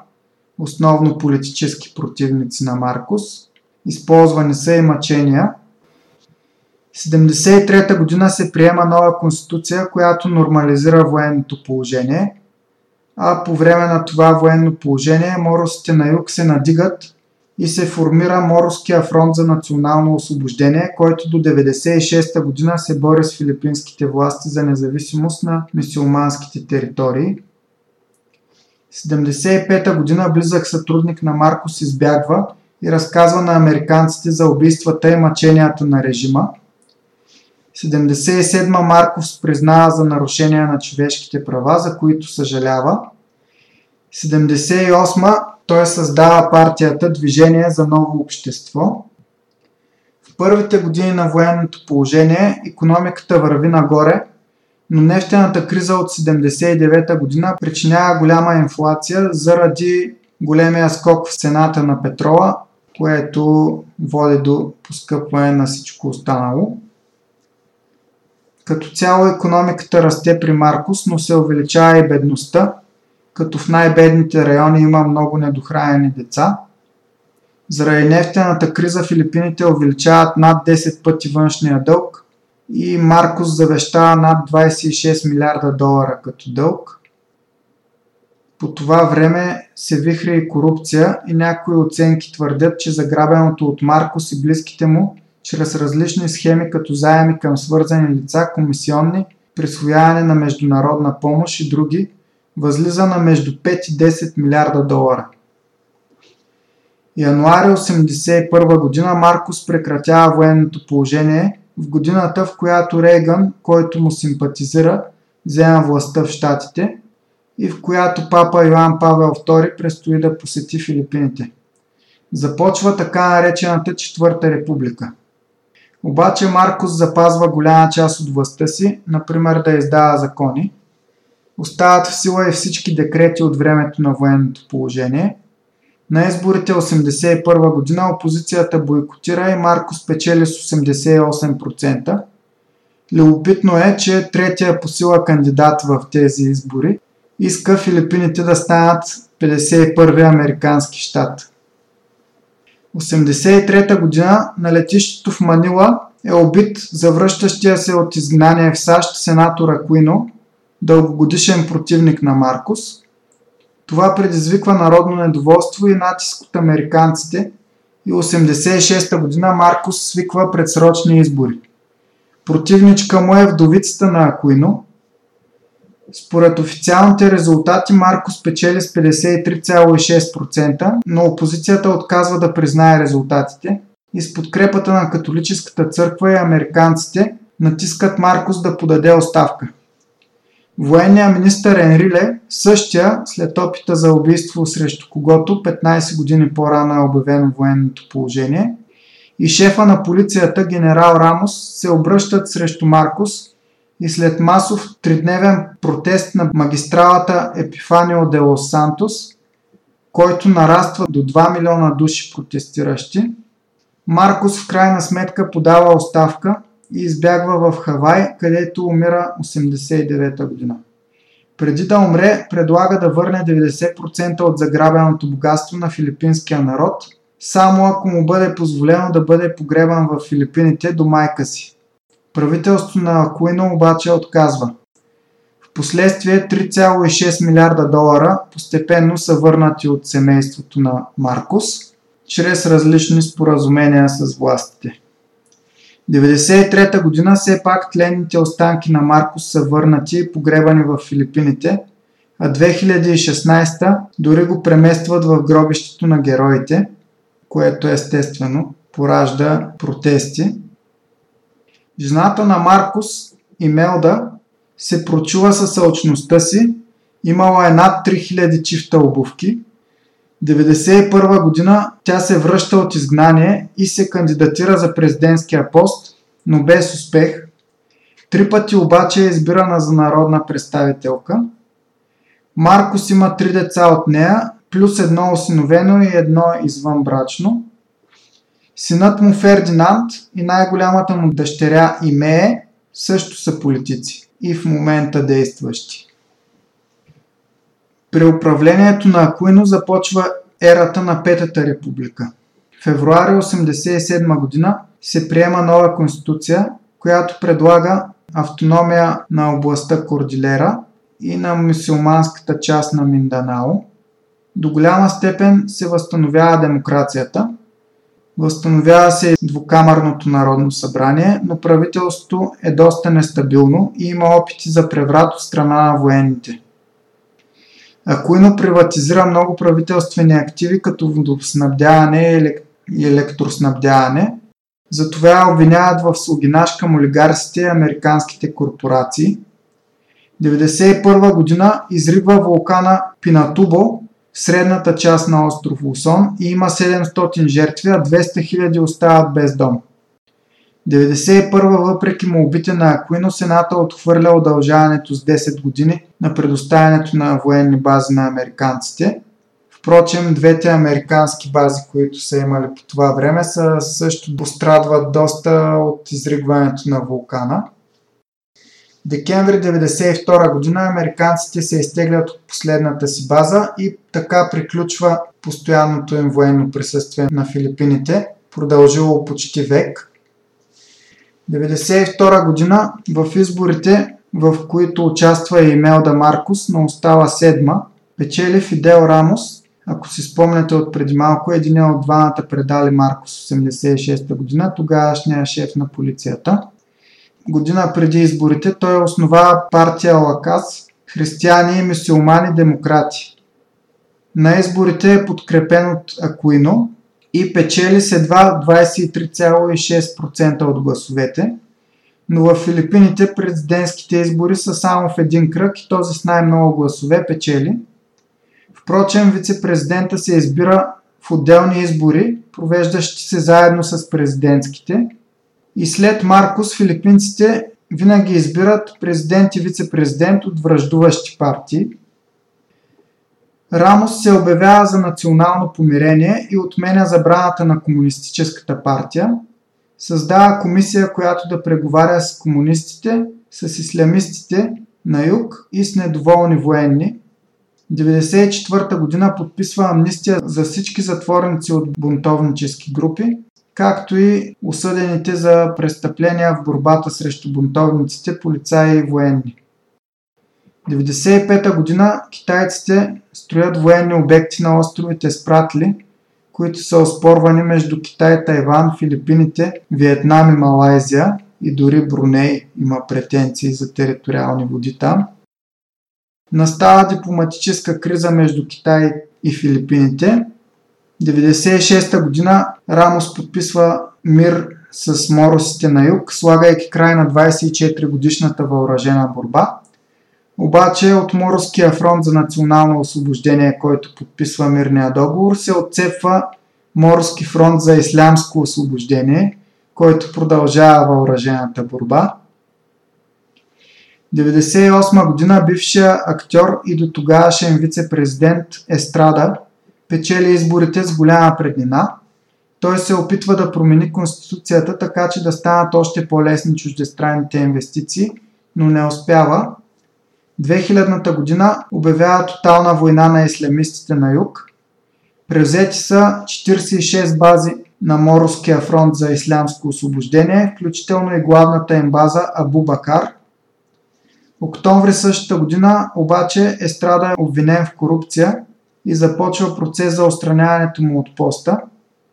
основно политически противници на Маркус. Използвани са и мъчения – 1973 година се приема нова конституция, която нормализира военното положение, а по време на това военно положение моросите на юг се надигат и се формира Морския фронт за национално освобождение, който до 1996 година се бори с филипинските власти за независимост на мисиоманските територии. 1975 година близък сътрудник на Маркос избягва и разказва на американците за убийствата и мъченията на режима – 77 Марков признава за нарушения на човешките права, за които съжалява. 78 той създава партията Движение за ново общество. В първите години на военното положение економиката върви нагоре, но нефтената криза от 79 година причинява голяма инфлация заради големия скок в цената на петрола, което води до поскъпване на всичко останало. Като цяло економиката расте при Маркус, но се увеличава и бедността, като в най-бедните райони има много недохранени деца. Заради нефтената криза Филипините увеличават над 10 пъти външния дълг и Маркус завещава над 26 милиарда долара като дълг. По това време се вихри и корупция и някои оценки твърдят, че заграбеното от Маркус и близките му чрез различни схеми като заеми към свързани лица, комисионни, присвояване на международна помощ и други, възлиза на между 5 и 10 милиарда долара. Януари 1981 година Маркус прекратява военното положение в годината, в която Рейган, който му симпатизира, взема властта в Штатите и в която папа Йоан Павел II предстои да посети Филипините. Започва така наречената Четвърта република – обаче Маркос запазва голяма част от властта си, например да издава закони. Остават в сила и всички декрети от времето на военното положение. На изборите 1981 година опозицията бойкотира и Маркос печели с 88%. Любопитно е, че третия по сила кандидат в тези избори иска Филипините да станат 51 американски щат. 1983 година на летището в Манила е убит завръщащия се от изгнание в САЩ сенатор Акуино, дългогодишен противник на Маркус. Това предизвиква народно недоволство и натиск от американците и 1986 година Маркус свиква предсрочни избори. Противничка му е вдовицата на Акуино, според официалните резултати Марко спечели с 53,6%, но опозицията отказва да признае резултатите и с подкрепата на католическата църква и американците натискат Маркос да подаде оставка. Военният министър Енриле, същия след опита за убийство срещу когото 15 години по-рано е обявено военното положение, и шефа на полицията генерал Рамос се обръщат срещу Маркус и след масов тридневен протест на магистралата Епифанио де Лос Сантос, който нараства до 2 милиона души протестиращи, Маркус в крайна сметка подава оставка и избягва в Хавай, където умира 89-та година. Преди да умре, предлага да върне 90% от заграбеното богатство на филипинския народ, само ако му бъде позволено да бъде погребан в Филипините до майка си. Правителството на Акуино обаче отказва. Впоследствие 3,6 милиарда долара постепенно са върнати от семейството на Маркус, чрез различни споразумения с властите. 1993 година все пак тленните останки на Маркус са върнати и погребани в Филипините, а 2016 дори го преместват в гробището на героите, което естествено поражда протести. Жената на Маркус, Имелда, се прочува със сълчността си, имала е над 3000 чифта обувки. 1991 година тя се връща от изгнание и се кандидатира за президентския пост, но без успех. Три пъти обаче е избирана за народна представителка. Маркос има три деца от нея, плюс едно осиновено и едно извънбрачно. Синът му Фердинанд и най-голямата му дъщеря Имее също са политици и в момента действащи. При управлението на Акуино започва ерата на Петата република. В февруари 1987 година се приема нова конституция, която предлага автономия на областта Кордилера и на мусулманската част на Минданао. До голяма степен се възстановява демокрацията. Възстановява се двукамърното народно събрание, но правителството е доста нестабилно и има опити за преврат от страна на военните. Акуино приватизира много правителствени активи, като водоснабдяване и електроснабдяване. Затова обвиняват в слугинаж към олигарсите и американските корпорации. 1991 година изригва вулкана Пинатубо в средната част на остров Лусон и има 700 жертви, а 200 000 остават без дом. 1991 въпреки молбите на Акуино, Сената отхвърля удължаването с 10 години на предоставянето на военни бази на американците. Впрочем, двете американски бази, които са имали по това време, са също пострадват доста от изригването на вулкана. Декември 1992 година американците се изтеглят от последната си база и така приключва постоянното им военно присъствие на Филипините, продължило почти век – 1992 година в изборите, в които участва и Мелда Маркус, но остава седма, печели Фидел Рамос, ако си спомняте от преди малко, един от двамата предали Маркус 86 година, тогавашния шеф на полицията. Година преди изборите той основава партия Лакас, християни и мусулмани демократи. На изборите е подкрепен от Акуино, и печели с едва 23,6% от гласовете. Но в Филипините президентските избори са само в един кръг и този с най-много гласове печели. Впрочем, вице-президента се избира в отделни избори, провеждащи се заедно с президентските. И след Маркос филипинците винаги избират президент и вице-президент от връждуващи партии – Рамос се обявява за национално помирение и отменя забраната на Комунистическата партия. Създава комисия, която да преговаря с комунистите, с ислямистите на юг и с недоволни военни. 1994 година подписва амнистия за всички затворници от бунтовнически групи, както и осъдените за престъпления в борбата срещу бунтовниците, полицаи и военни. 1995 година китайците строят военни обекти на островите Спратли, които са оспорвани между Китай, Тайван, Филипините, Виетнам и Малайзия и дори Бруней има претенции за териториални води там. Настава дипломатическа криза между Китай и Филипините. 1996 година Рамос подписва мир с моросите на юг, слагайки край на 24 годишната въоръжена борба – Обаче от Морския фронт за национално освобождение, който подписва мирния договор, се отцепва Морски фронт за ислямско освобождение, който продължава въоръжената борба. 1998 година бившия актьор и до тогавашен вице-президент Естрада печели изборите с голяма преднина. Той се опитва да промени конституцията така, че да станат още по-лесни чуждестранните инвестиции, но не успява. 2000-та година обявява тотална война на ислямистите на юг. Превзети са 46 бази на Морския фронт за ислямско освобождение, включително и главната им база Абу Бакар. Октомври същата година обаче Естрада е обвинен в корупция и започва процес за устраняването му от поста,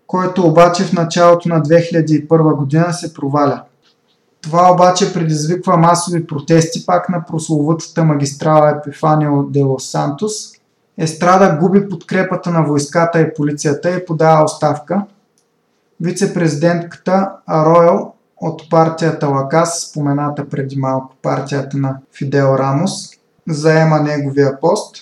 който обаче в началото на 2001 година се проваля. Това обаче предизвиква масови протести пак на прословутата магистрала Епифанио де Лос Сантос. Естрада губи подкрепата на войската и полицията и подава оставка. Вице-президентката Аройл от партията Лакас, спомената преди малко партията на Фидел Рамос, заема неговия пост.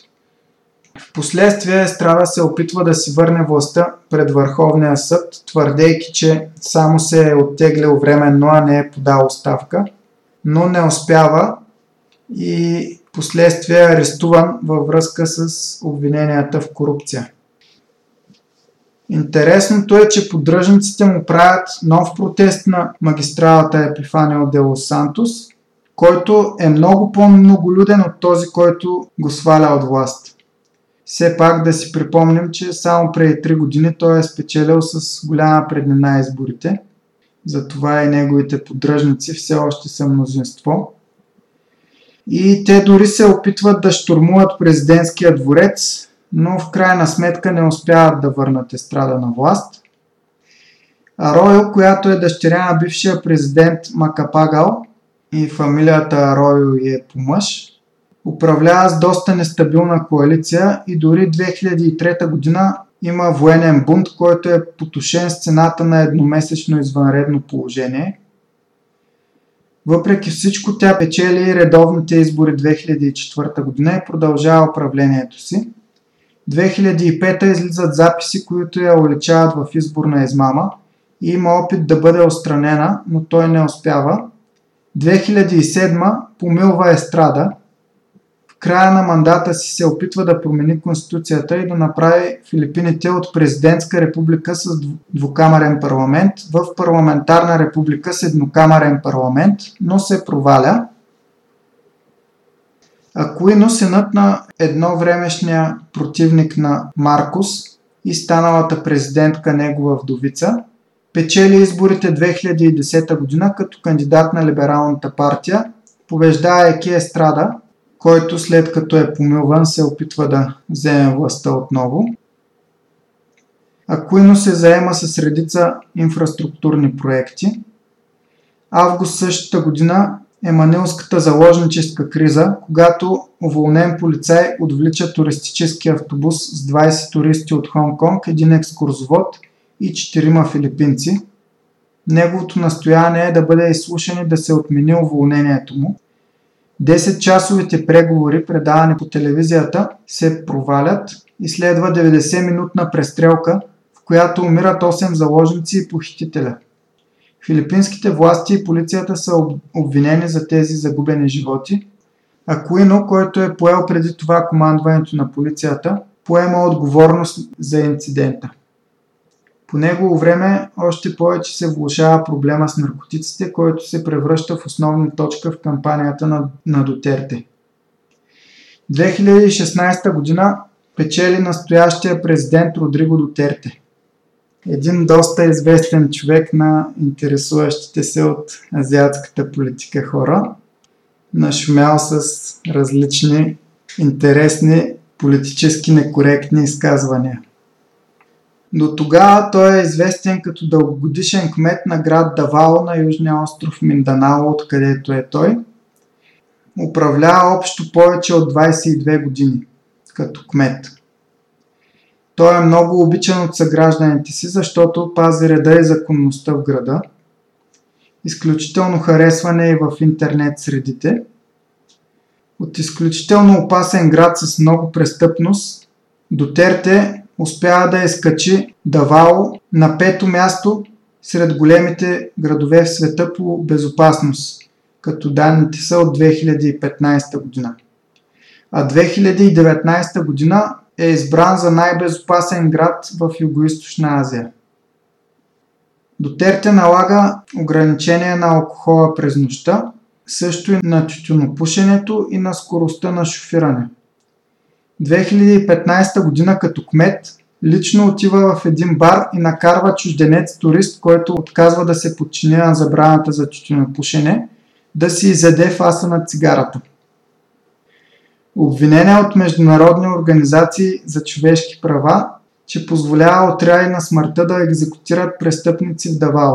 Впоследствие Естрада се опитва да си върне властта пред Върховния съд, твърдейки, че само се е оттеглял временно, а не е подал оставка, но не успява и последствие е арестуван във връзка с обвиненията в корупция. Интересното е, че поддръжниците му правят нов протест на магистралата Епифанио де Лос Сантос, който е много по-многолюден от този, който го сваля от власт. Все пак да си припомним, че само преди 3 години той е спечелил с голяма преднина изборите. Затова и неговите поддръжници все още са мнозинство. И те дори се опитват да штурмуват президентския дворец, но в крайна сметка не успяват да върнат естрада на власт. Аройо, която е дъщеря на бившия президент Макапагал и фамилията Аройо е по мъж, управлява с доста нестабилна коалиция и дори 2003 година има военен бунт, който е потушен с цената на едномесечно извънредно положение. Въпреки всичко тя печели редовните избори 2004 година и продължава управлението си. 2005 излизат записи, които я уличават в изборна измама и има опит да бъде отстранена, но той не успява. 2007 помилва Естрада. Края на мандата си се опитва да промени конституцията и да направи Филипините от президентска република с двукамерен парламент в парламентарна република с еднокамерен парламент, но се проваля. Акуино, синът на едно времешния противник на Маркус и станалата президентка негова вдовица, печели изборите 2010 година като кандидат на Либералната партия, побеждавайки Естрада, който след като е помилван се опитва да вземе властта отново. Акуино се заема с редица инфраструктурни проекти. Август същата година е манилската заложническа криза, когато уволнен полицай отвлича туристически автобус с 20 туристи от Хонг-Конг, един екскурзовод и 4 филипинци. Неговото настояние е да бъде изслушан и да се отмени уволнението му. 10-часовите преговори, предавани по телевизията, се провалят и следва 90-минутна престрелка, в която умират 8 заложници и похитителя. Филипинските власти и полицията са обвинени за тези загубени животи. А Куино, който е поел преди това командването на полицията, поема отговорност за инцидента. По негово време още повече се влушава проблема с наркотиците, който се превръща в основна точка в кампанията на, на Дотерте. 2016 година печели настоящия президент Родриго Дотерте един доста известен човек на интересуващите се от азиатската политика хора, нашумял с различни интересни политически некоректни изказвания. До тогава той е известен като дългогодишен кмет на град Давао на южния остров Минданао, откъдето е той. Управлява общо повече от 22 години като кмет. Той е много обичан от съгражданите си, защото пази реда и законността в града. Изключително харесване и в интернет средите. от изключително опасен град с много престъпност, Дотерте успява да изкачи Давао на пето място сред големите градове в света по безопасност, като данните са от 2015 година. А 2019 година е избран за най-безопасен град в Юго-Источна Азия. Дотерте налага ограничение на алкохола през нощта, също и на тютюнопушенето и на скоростта на шофиране. 2015 година като кмет лично отива в един бар и накарва чужденец турист, който отказва да се подчини на забраната за тютюнопушене, да си изяде фаса на цигарата. Обвинение от международни организации за човешки права, че позволява отряди на смъртта да екзекутират престъпници в Давао.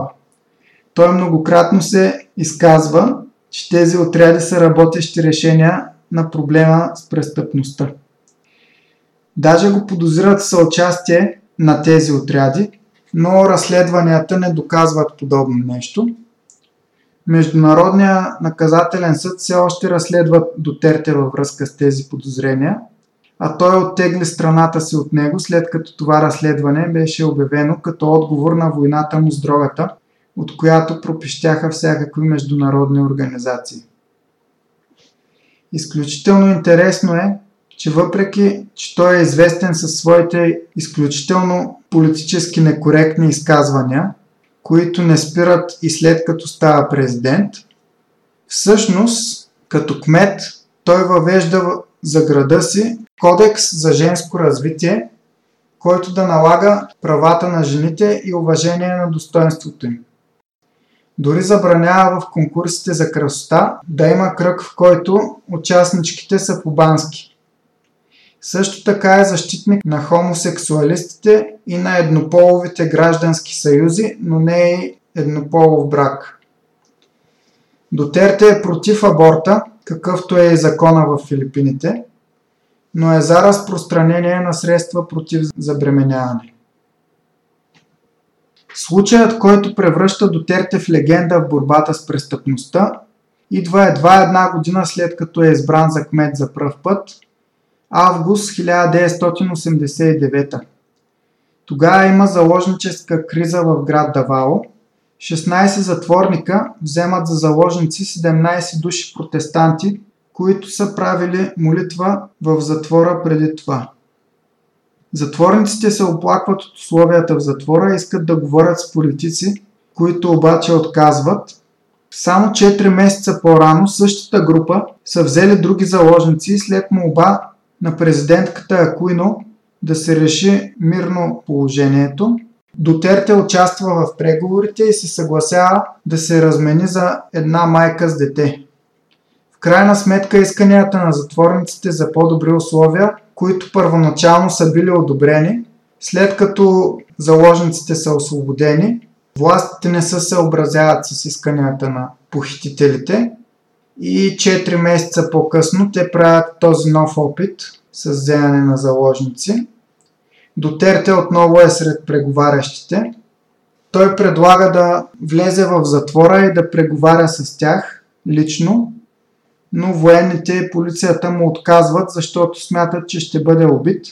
Той многократно се изказва, че тези отряди са работещи решения на проблема с престъпността. Даже го подозират съучастие на тези отряди, но разследванията не доказват подобно нещо. Международният наказателен съд все още разследва Дотерте във връзка с тези подозрения, а той оттегли страната си от него, след като това разследване беше обявено като отговор на войната му с дрогата, от която пропищяха всякакви международни организации. Изключително интересно е, че въпреки, че той е известен със своите изключително политически некоректни изказвания, които не спират и след като става президент, всъщност, като кмет, той въвежда за града си кодекс за женско развитие, който да налага правата на жените и уважение на достоинството им. Дори забранява в конкурсите за красота да има кръг, в който участничките са побански. Също така е защитник на хомосексуалистите и на еднополовите граждански съюзи, но не и еднополов брак. Дотерте е против аборта, какъвто е и закона в Филипините, но е за разпространение на средства против забременяване. Случаят, който превръща Дотерте в легенда в борбата с престъпността, идва едва една година след като е избран за кмет за пръв път – август 1989. Тогава има заложническа криза в град Давао. 16 затворника вземат за заложници 17 души протестанти, които са правили молитва в затвора преди това. Затворниците се оплакват от условията в затвора и искат да говорят с политици, които обаче отказват. Само 4 месеца по-рано същата група са взели други заложници и след молба на президентката Акуино да се реши мирно положението. Дотерте участва в преговорите и се съгласява да се размени за една майка с дете. В крайна сметка исканията на затворниците за по-добри условия, които първоначално са били одобрени, след като заложниците са освободени, властите не се съобразяват с исканията на похитителите и 4 месеца по-късно те правят този нов опит с вземане на заложници. Дотерте отново е сред преговарящите. Той предлага да влезе в затвора и да преговаря с тях лично, но военните и полицията му отказват, защото смятат, че ще бъде убит,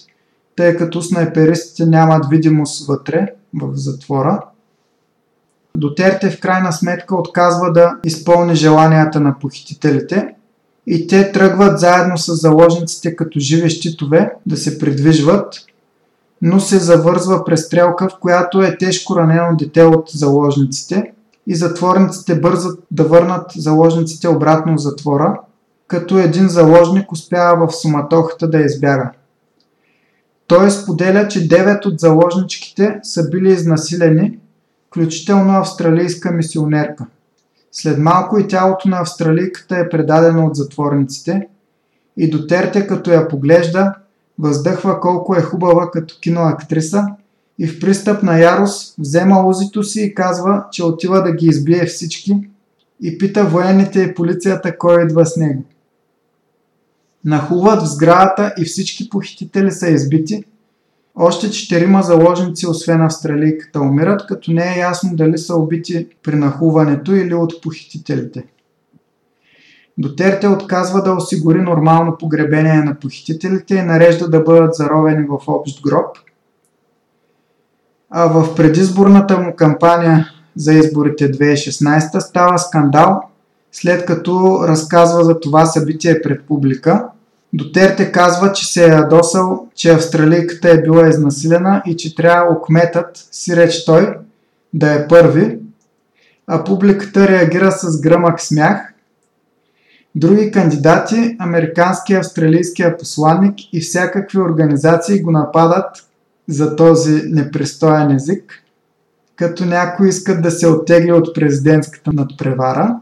тъй като снайперистите нямат видимост вътре в затвора. Дотерте в крайна сметка отказва да изпълни желанията на похитителите и те тръгват заедно с заложниците като живи щитове да се придвижват, но се завързва престрелка, в която е тежко ранено дете от заложниците и затворниците бързат да върнат заложниците обратно в затвора, като един заложник успява в суматохата да избяга. Той споделя, че 9 от заложничките са били изнасилени включително австралийска мисионерка. След малко и тялото на австралийката е предадено от затворниците и Дотерте като я поглежда, въздъхва колко е хубава като киноактриса и в пристъп на ярост взема лузито си и казва, че отива да ги избие всички и пита военните и полицията кой идва с него. Нахуват в сградата и всички похитители са избити – още четирима заложници, освен австралийката, умират, като не е ясно дали са убити при нахуването или от похитителите. Дотерте отказва да осигури нормално погребение на похитителите и нарежда да бъдат заровени в общ гроб. А в предизборната му кампания за изборите 2016 става скандал, след като разказва за това събитие пред публика. Дотерте казва, че се е ядосал, че австралийката е била изнасилена и че трябва кметът, си реч той, да е първи, а публиката реагира с гръмък смях. Други кандидати, американския и австралийския посланник и всякакви организации го нападат за този непристоен език, като някои искат да се оттегли от президентската надпревара,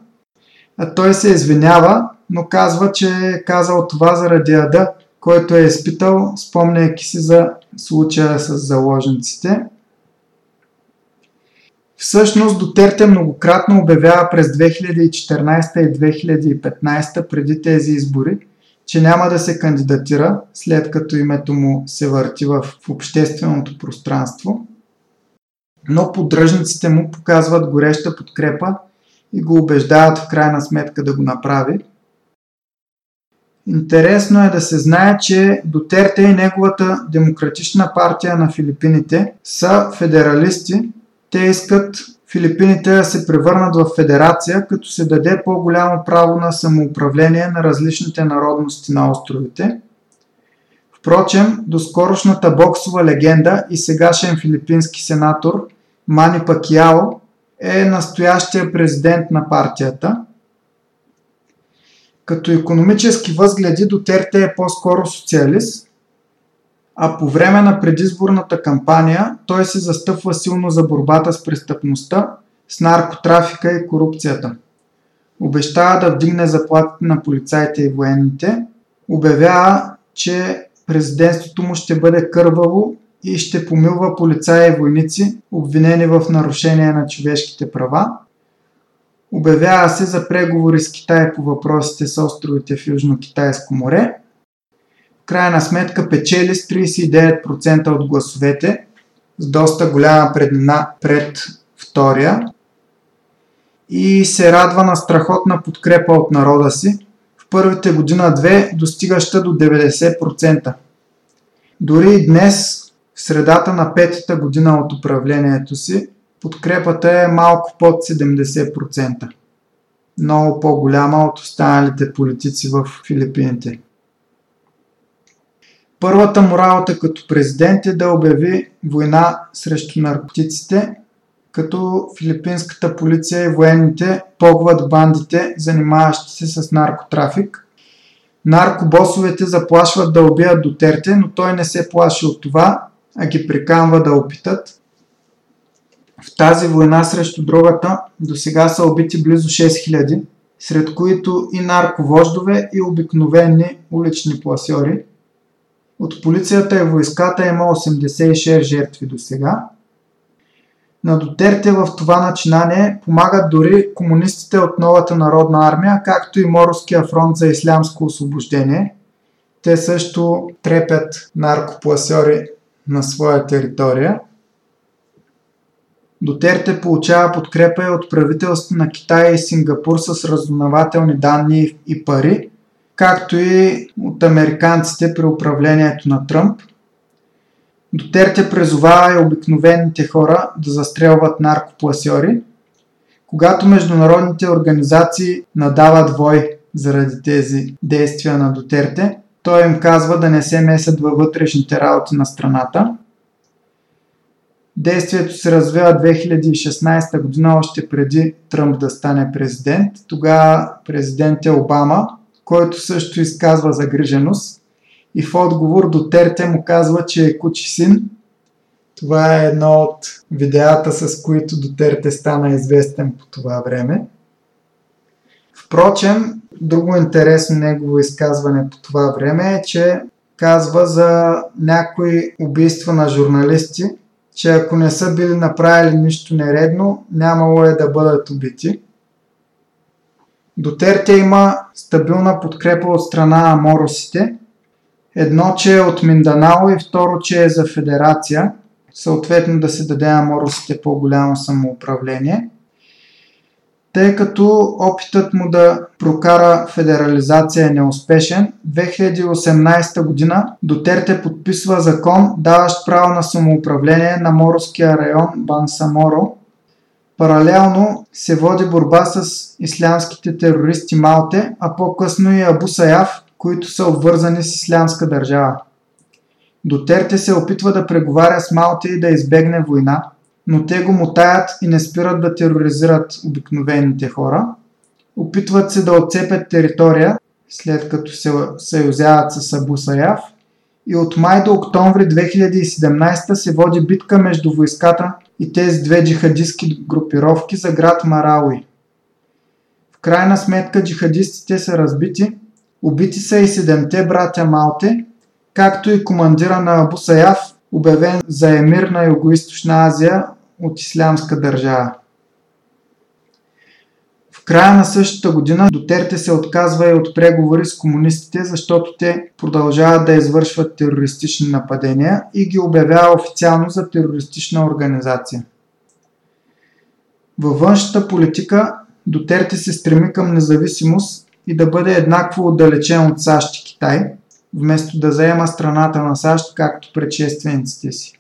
а той се извинява, но казва, че е казал това заради ада, който е изпитал, спомняйки си за случая с заложниците – Всъщност Дотерте многократно обявява през 2014 и 2015 преди тези избори, че няма да се кандидатира, след като името му се върти в общественото пространство. Но поддръжниците му показват гореща подкрепа и го убеждават в крайна сметка да го направи. Интересно е да се знае, че Дотерте и неговата демократична партия на Филипините са федералисти, те искат Филипините да се превърнат в федерация, като се даде по-голямо право на самоуправление на различните народности на островите. Впрочем, доскорошната боксова легенда и сегашен филипински сенатор Мани Пакиао е настоящия президент на партията. Като економически възгледи Дотерте е по-скоро социалист, а по време на предизборната кампания той се застъпва силно за борбата с престъпността, с наркотрафика и корупцията. Обещава да вдигне заплатите на полицаите и военните, обявява, че президентството му ще бъде кърваво и ще помилва полицаи и войници, обвинени в нарушение на човешките права. Обявява се за преговори с Китай по въпросите с островите в Южно-Китайско море – крайна сметка печели с 39% от гласовете, с доста голяма преднина пред втория. И се радва на страхотна подкрепа от народа си, в първите година-две достигаща до 90%. Дори и днес, в средата на петата година от управлението си, подкрепата е малко под 70%. Много по-голяма от останалите политици в Филипините. Първата му работа като президент е да обяви война срещу наркотиците, като филипинската полиция и военните погват бандите, занимаващи се с наркотрафик. Наркобосовете заплашват да убият Дотерте, но той не се плаши от това, а ги приканва да опитат. В тази война срещу дрогата до сега са убити близо 6000, сред които и нарковождове и обикновени улични пласьори – от полицията и войската има 86 жертви до сега. На Дотерте в това начинание помагат дори комунистите от новата народна армия, както и Моровския фронт за ислямско освобождение. Те също трепят наркопласьори на своя територия. Дотерте получава подкрепа и от правителство на Китай и Сингапур с разузнавателни данни и пари, както и от американците при управлението на Тръмп. Дотерте призовава и обикновените хора да застрелват наркопласьори, когато международните организации надават вой заради тези действия на Дотерте, той им казва да не се месят във вътрешните работи на страната. Действието се развива 2016 година, още преди Тръмп да стане президент. Тогава президент е Обама който също изказва загриженост и в отговор до Терте му казва, че е кучи син. Това е едно от видеята, с които Дотерте стана известен по това време. Впрочем, друго интересно негово изказване по това време е, че казва за някои убийства на журналисти, че ако не са били направили нищо нередно, нямало е да бъдат убити. Дотерте има стабилна подкрепа от страна на моросите. Едно, че е от Минданао и второ, че е за федерация. Съответно да се даде на моросите по-голямо самоуправление. Тъй като опитът му да прокара федерализация е неуспешен, 2018 година Дотерте подписва закон, даващ право на самоуправление на Моровския район Бансаморо. Паралелно се води борба с ислямските терористи Малте, а по-късно и Абу Саяв, които са обвързани с ислямска държава. Дотерте се опитва да преговаря с Малте и да избегне война, но те го мотаят и не спират да тероризират обикновените хора. Опитват се да отцепят територия, след като се съюзяват с Абу Саяв. И от май до октомври 2017 се води битка между войската и тези две джихадистски групировки за град Марауи. В крайна сметка джихадистите са разбити, убити са и седемте братя Малте, както и командира на Абу Саяв, обявен за емир на Юго-Источна Азия от ислямска държава. В края на същата година Дотерте се отказва и от преговори с комунистите, защото те продължават да извършват терористични нападения и ги обявява официално за терористична организация. Във външната политика Дотерте се стреми към независимост и да бъде еднакво отдалечен от САЩ и Китай, вместо да заема страната на САЩ, както предшествениците си.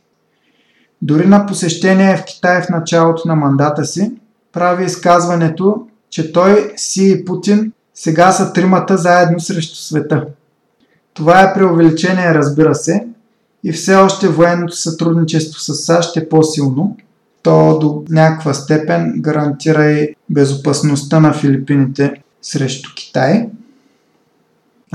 Дори на посещение в Китай в началото на мандата си, прави изказването, че той, Си и Путин сега са тримата заедно срещу света. Това е преувеличение, разбира се, и все още военното сътрудничество с САЩ е по-силно. То до някаква степен гарантира и безопасността на Филипините срещу Китай.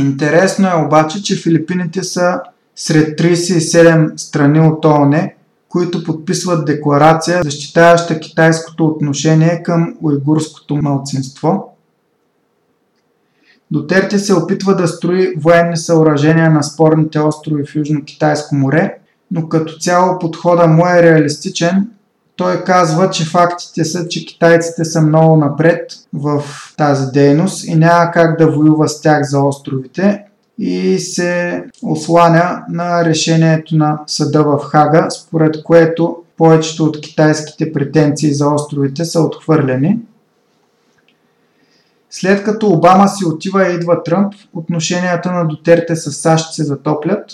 Интересно е обаче, че Филипините са сред 37 страни от ООН, които подписват декларация, защитаваща китайското отношение към уйгурското малцинство. Дотерти се опитва да строи военни съоръжения на спорните острови в Южно-Китайско море, но като цяло подхода му е реалистичен. Той казва, че фактите са, че китайците са много напред в тази дейност и няма как да воюва с тях за островите, и се осланя на решението на съда в Хага, според което повечето от китайските претенции за островите са отхвърлени. След като Обама си отива и идва Тръмп, отношенията на Дотерте с САЩ се затоплят.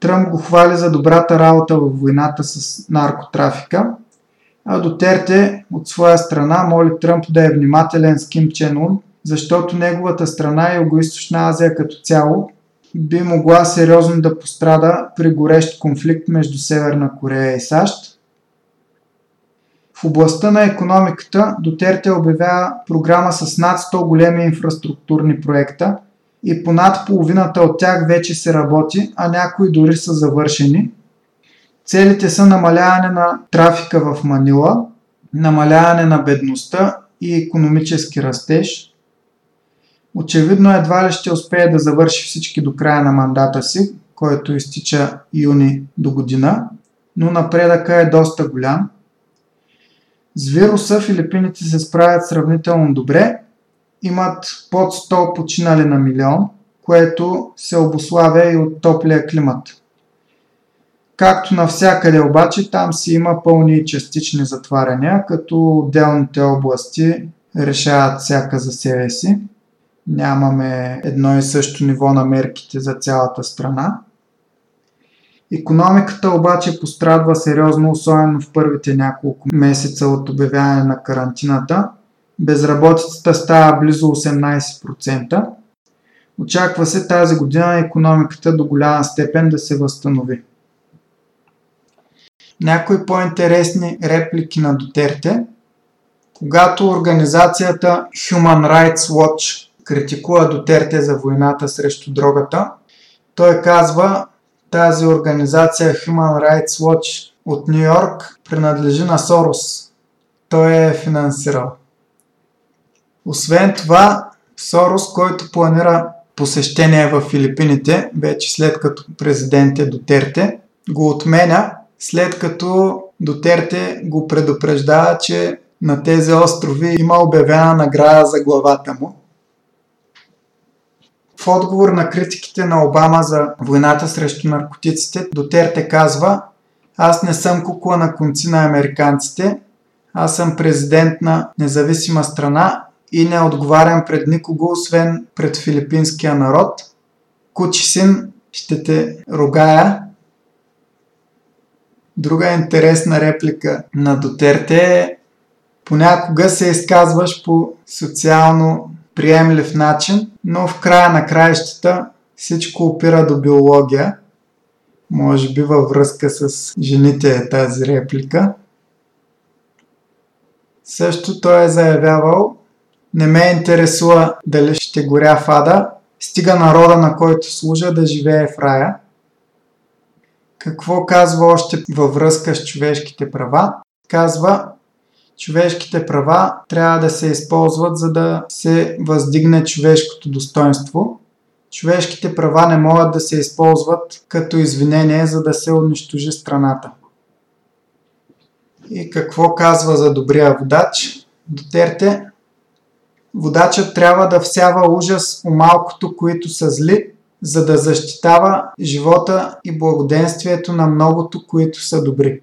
Тръмп го хвали за добрата работа в войната с наркотрафика, а Дотерте от своя страна моли Тръмп да е внимателен с Ким Чен Ун, защото неговата страна и Юго-Источна Азия като цяло би могла сериозно да пострада при горещ конфликт между Северна Корея и САЩ. В областта на економиката Дотерте обявява програма с над 100 големи инфраструктурни проекта и по над половината от тях вече се работи, а някои дори са завършени. Целите са намаляване на трафика в Манила, намаляване на бедността и економически растеж – Очевидно едва ли ще успее да завърши всички до края на мандата си, който изтича юни до година, но напредъка е доста голям. С вируса филипините се справят сравнително добре, имат под 100 починали на милион, което се обославя и от топлия климат. Както навсякъде обаче, там си има пълни и частични затваряния, като отделните области решават всяка за себе си нямаме едно и също ниво на мерките за цялата страна. Економиката обаче пострадва сериозно, особено в първите няколко месеца от обявяване на карантината. Безработицата става близо 18%. Очаква се тази година економиката до голяма степен да се възстанови. Някои по-интересни реплики на Дотерте. Когато организацията Human Rights Watch критикува Дотерте за войната срещу дрогата. Той казва, тази организация Human Rights Watch от Нью Йорк принадлежи на Сорос. Той е финансирал. Освен това, Сорос, който планира посещение в Филипините, вече след като президент е Дотерте, го отменя, след като Дотерте го предупреждава, че на тези острови има обявена награда за главата му. В отговор на критиките на Обама за войната срещу наркотиците, Дотерте казва Аз не съм кукла на конци на американците, аз съм президент на независима страна и не отговарям пред никого, освен пред филипинския народ. Кучи син, ще те рогая. Друга интересна реплика на Дотерте е понякога се изказваш по социално приемлив начин, но в края на краищата всичко опира до биология. Може би във връзка с жените е тази реплика. Също той е заявявал, не ме интересува дали ще горя в ада, стига народа на който служа да живее в рая. Какво казва още във връзка с човешките права? Казва, човешките права трябва да се използват, за да се въздигне човешкото достоинство. Човешките права не могат да се използват като извинение, за да се унищожи страната. И какво казва за добрия водач? Дотерте. Водачът трябва да всява ужас у малкото, които са зли, за да защитава живота и благоденствието на многото, които са добри.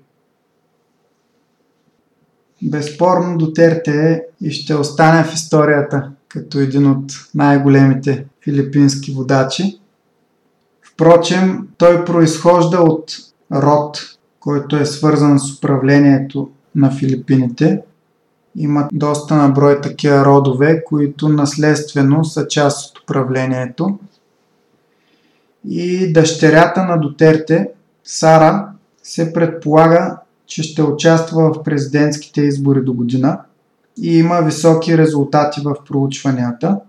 Безспорно Дотерте е и ще остане в историята като един от най-големите филипински водачи. Впрочем, той произхожда от род, който е свързан с управлението на Филипините. Има доста наброй такива родове, които наследствено са част от управлението. И дъщерята на Дотерте, Сара, се предполага, че ще участва в президентските избори до година и има високи резултати в проучванията.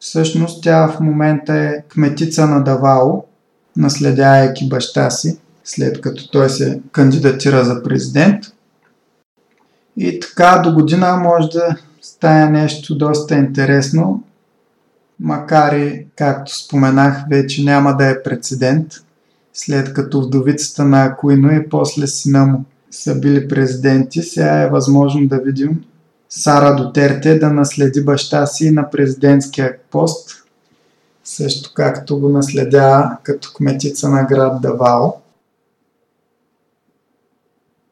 Всъщност тя в момента е кметица на Давао, наследяйки баща си след като той се кандидатира за президент. И така до година може да стане нещо доста интересно, макар и, както споменах, вече няма да е прецедент, след като вдовицата на Акуино и после сина му са били президенти, сега е възможно да видим Сара Дотерте да наследи баща си на президентския пост, също както го наследя като кметица на град Давао.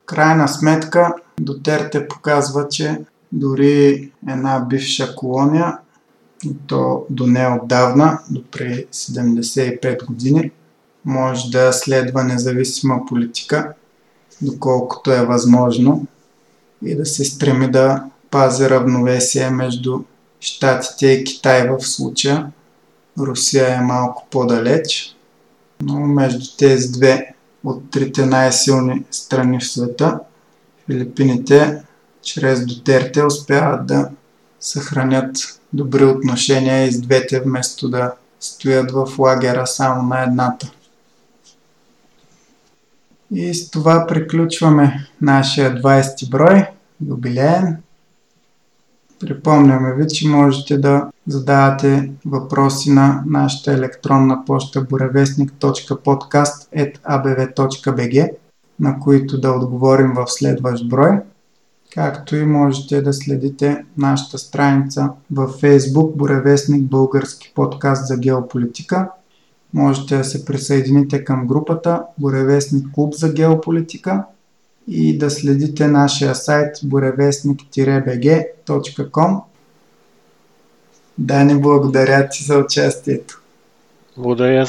Крайна сметка Дотерте показва, че дори една бивша колония, и то до не отдавна, до при 75 години, може да следва независима политика, доколкото е възможно и да се стреми да пази равновесие между Штатите и Китай в случая. Русия е малко по-далеч, но между тези две от трите най-силни страни в света. Филипините чрез Дотерте успяват да съхранят добри отношения и с двете, вместо да стоят в лагера само на едната. И с това приключваме нашия 20 брой, юбилеен. Припомняме ви, че можете да задавате въпроси на нашата електронна почта borevestnik.podcast.abv.bg, на които да отговорим в следващ брой. Както и можете да следите нашата страница в Facebook Боревестник Български подкаст за геополитика. Можете да се присъедините към групата Боревестник клуб за геополитика – и да следите нашия сайт borevestnik-bg.com. Дани, благодаря ти за участието. Благодаря.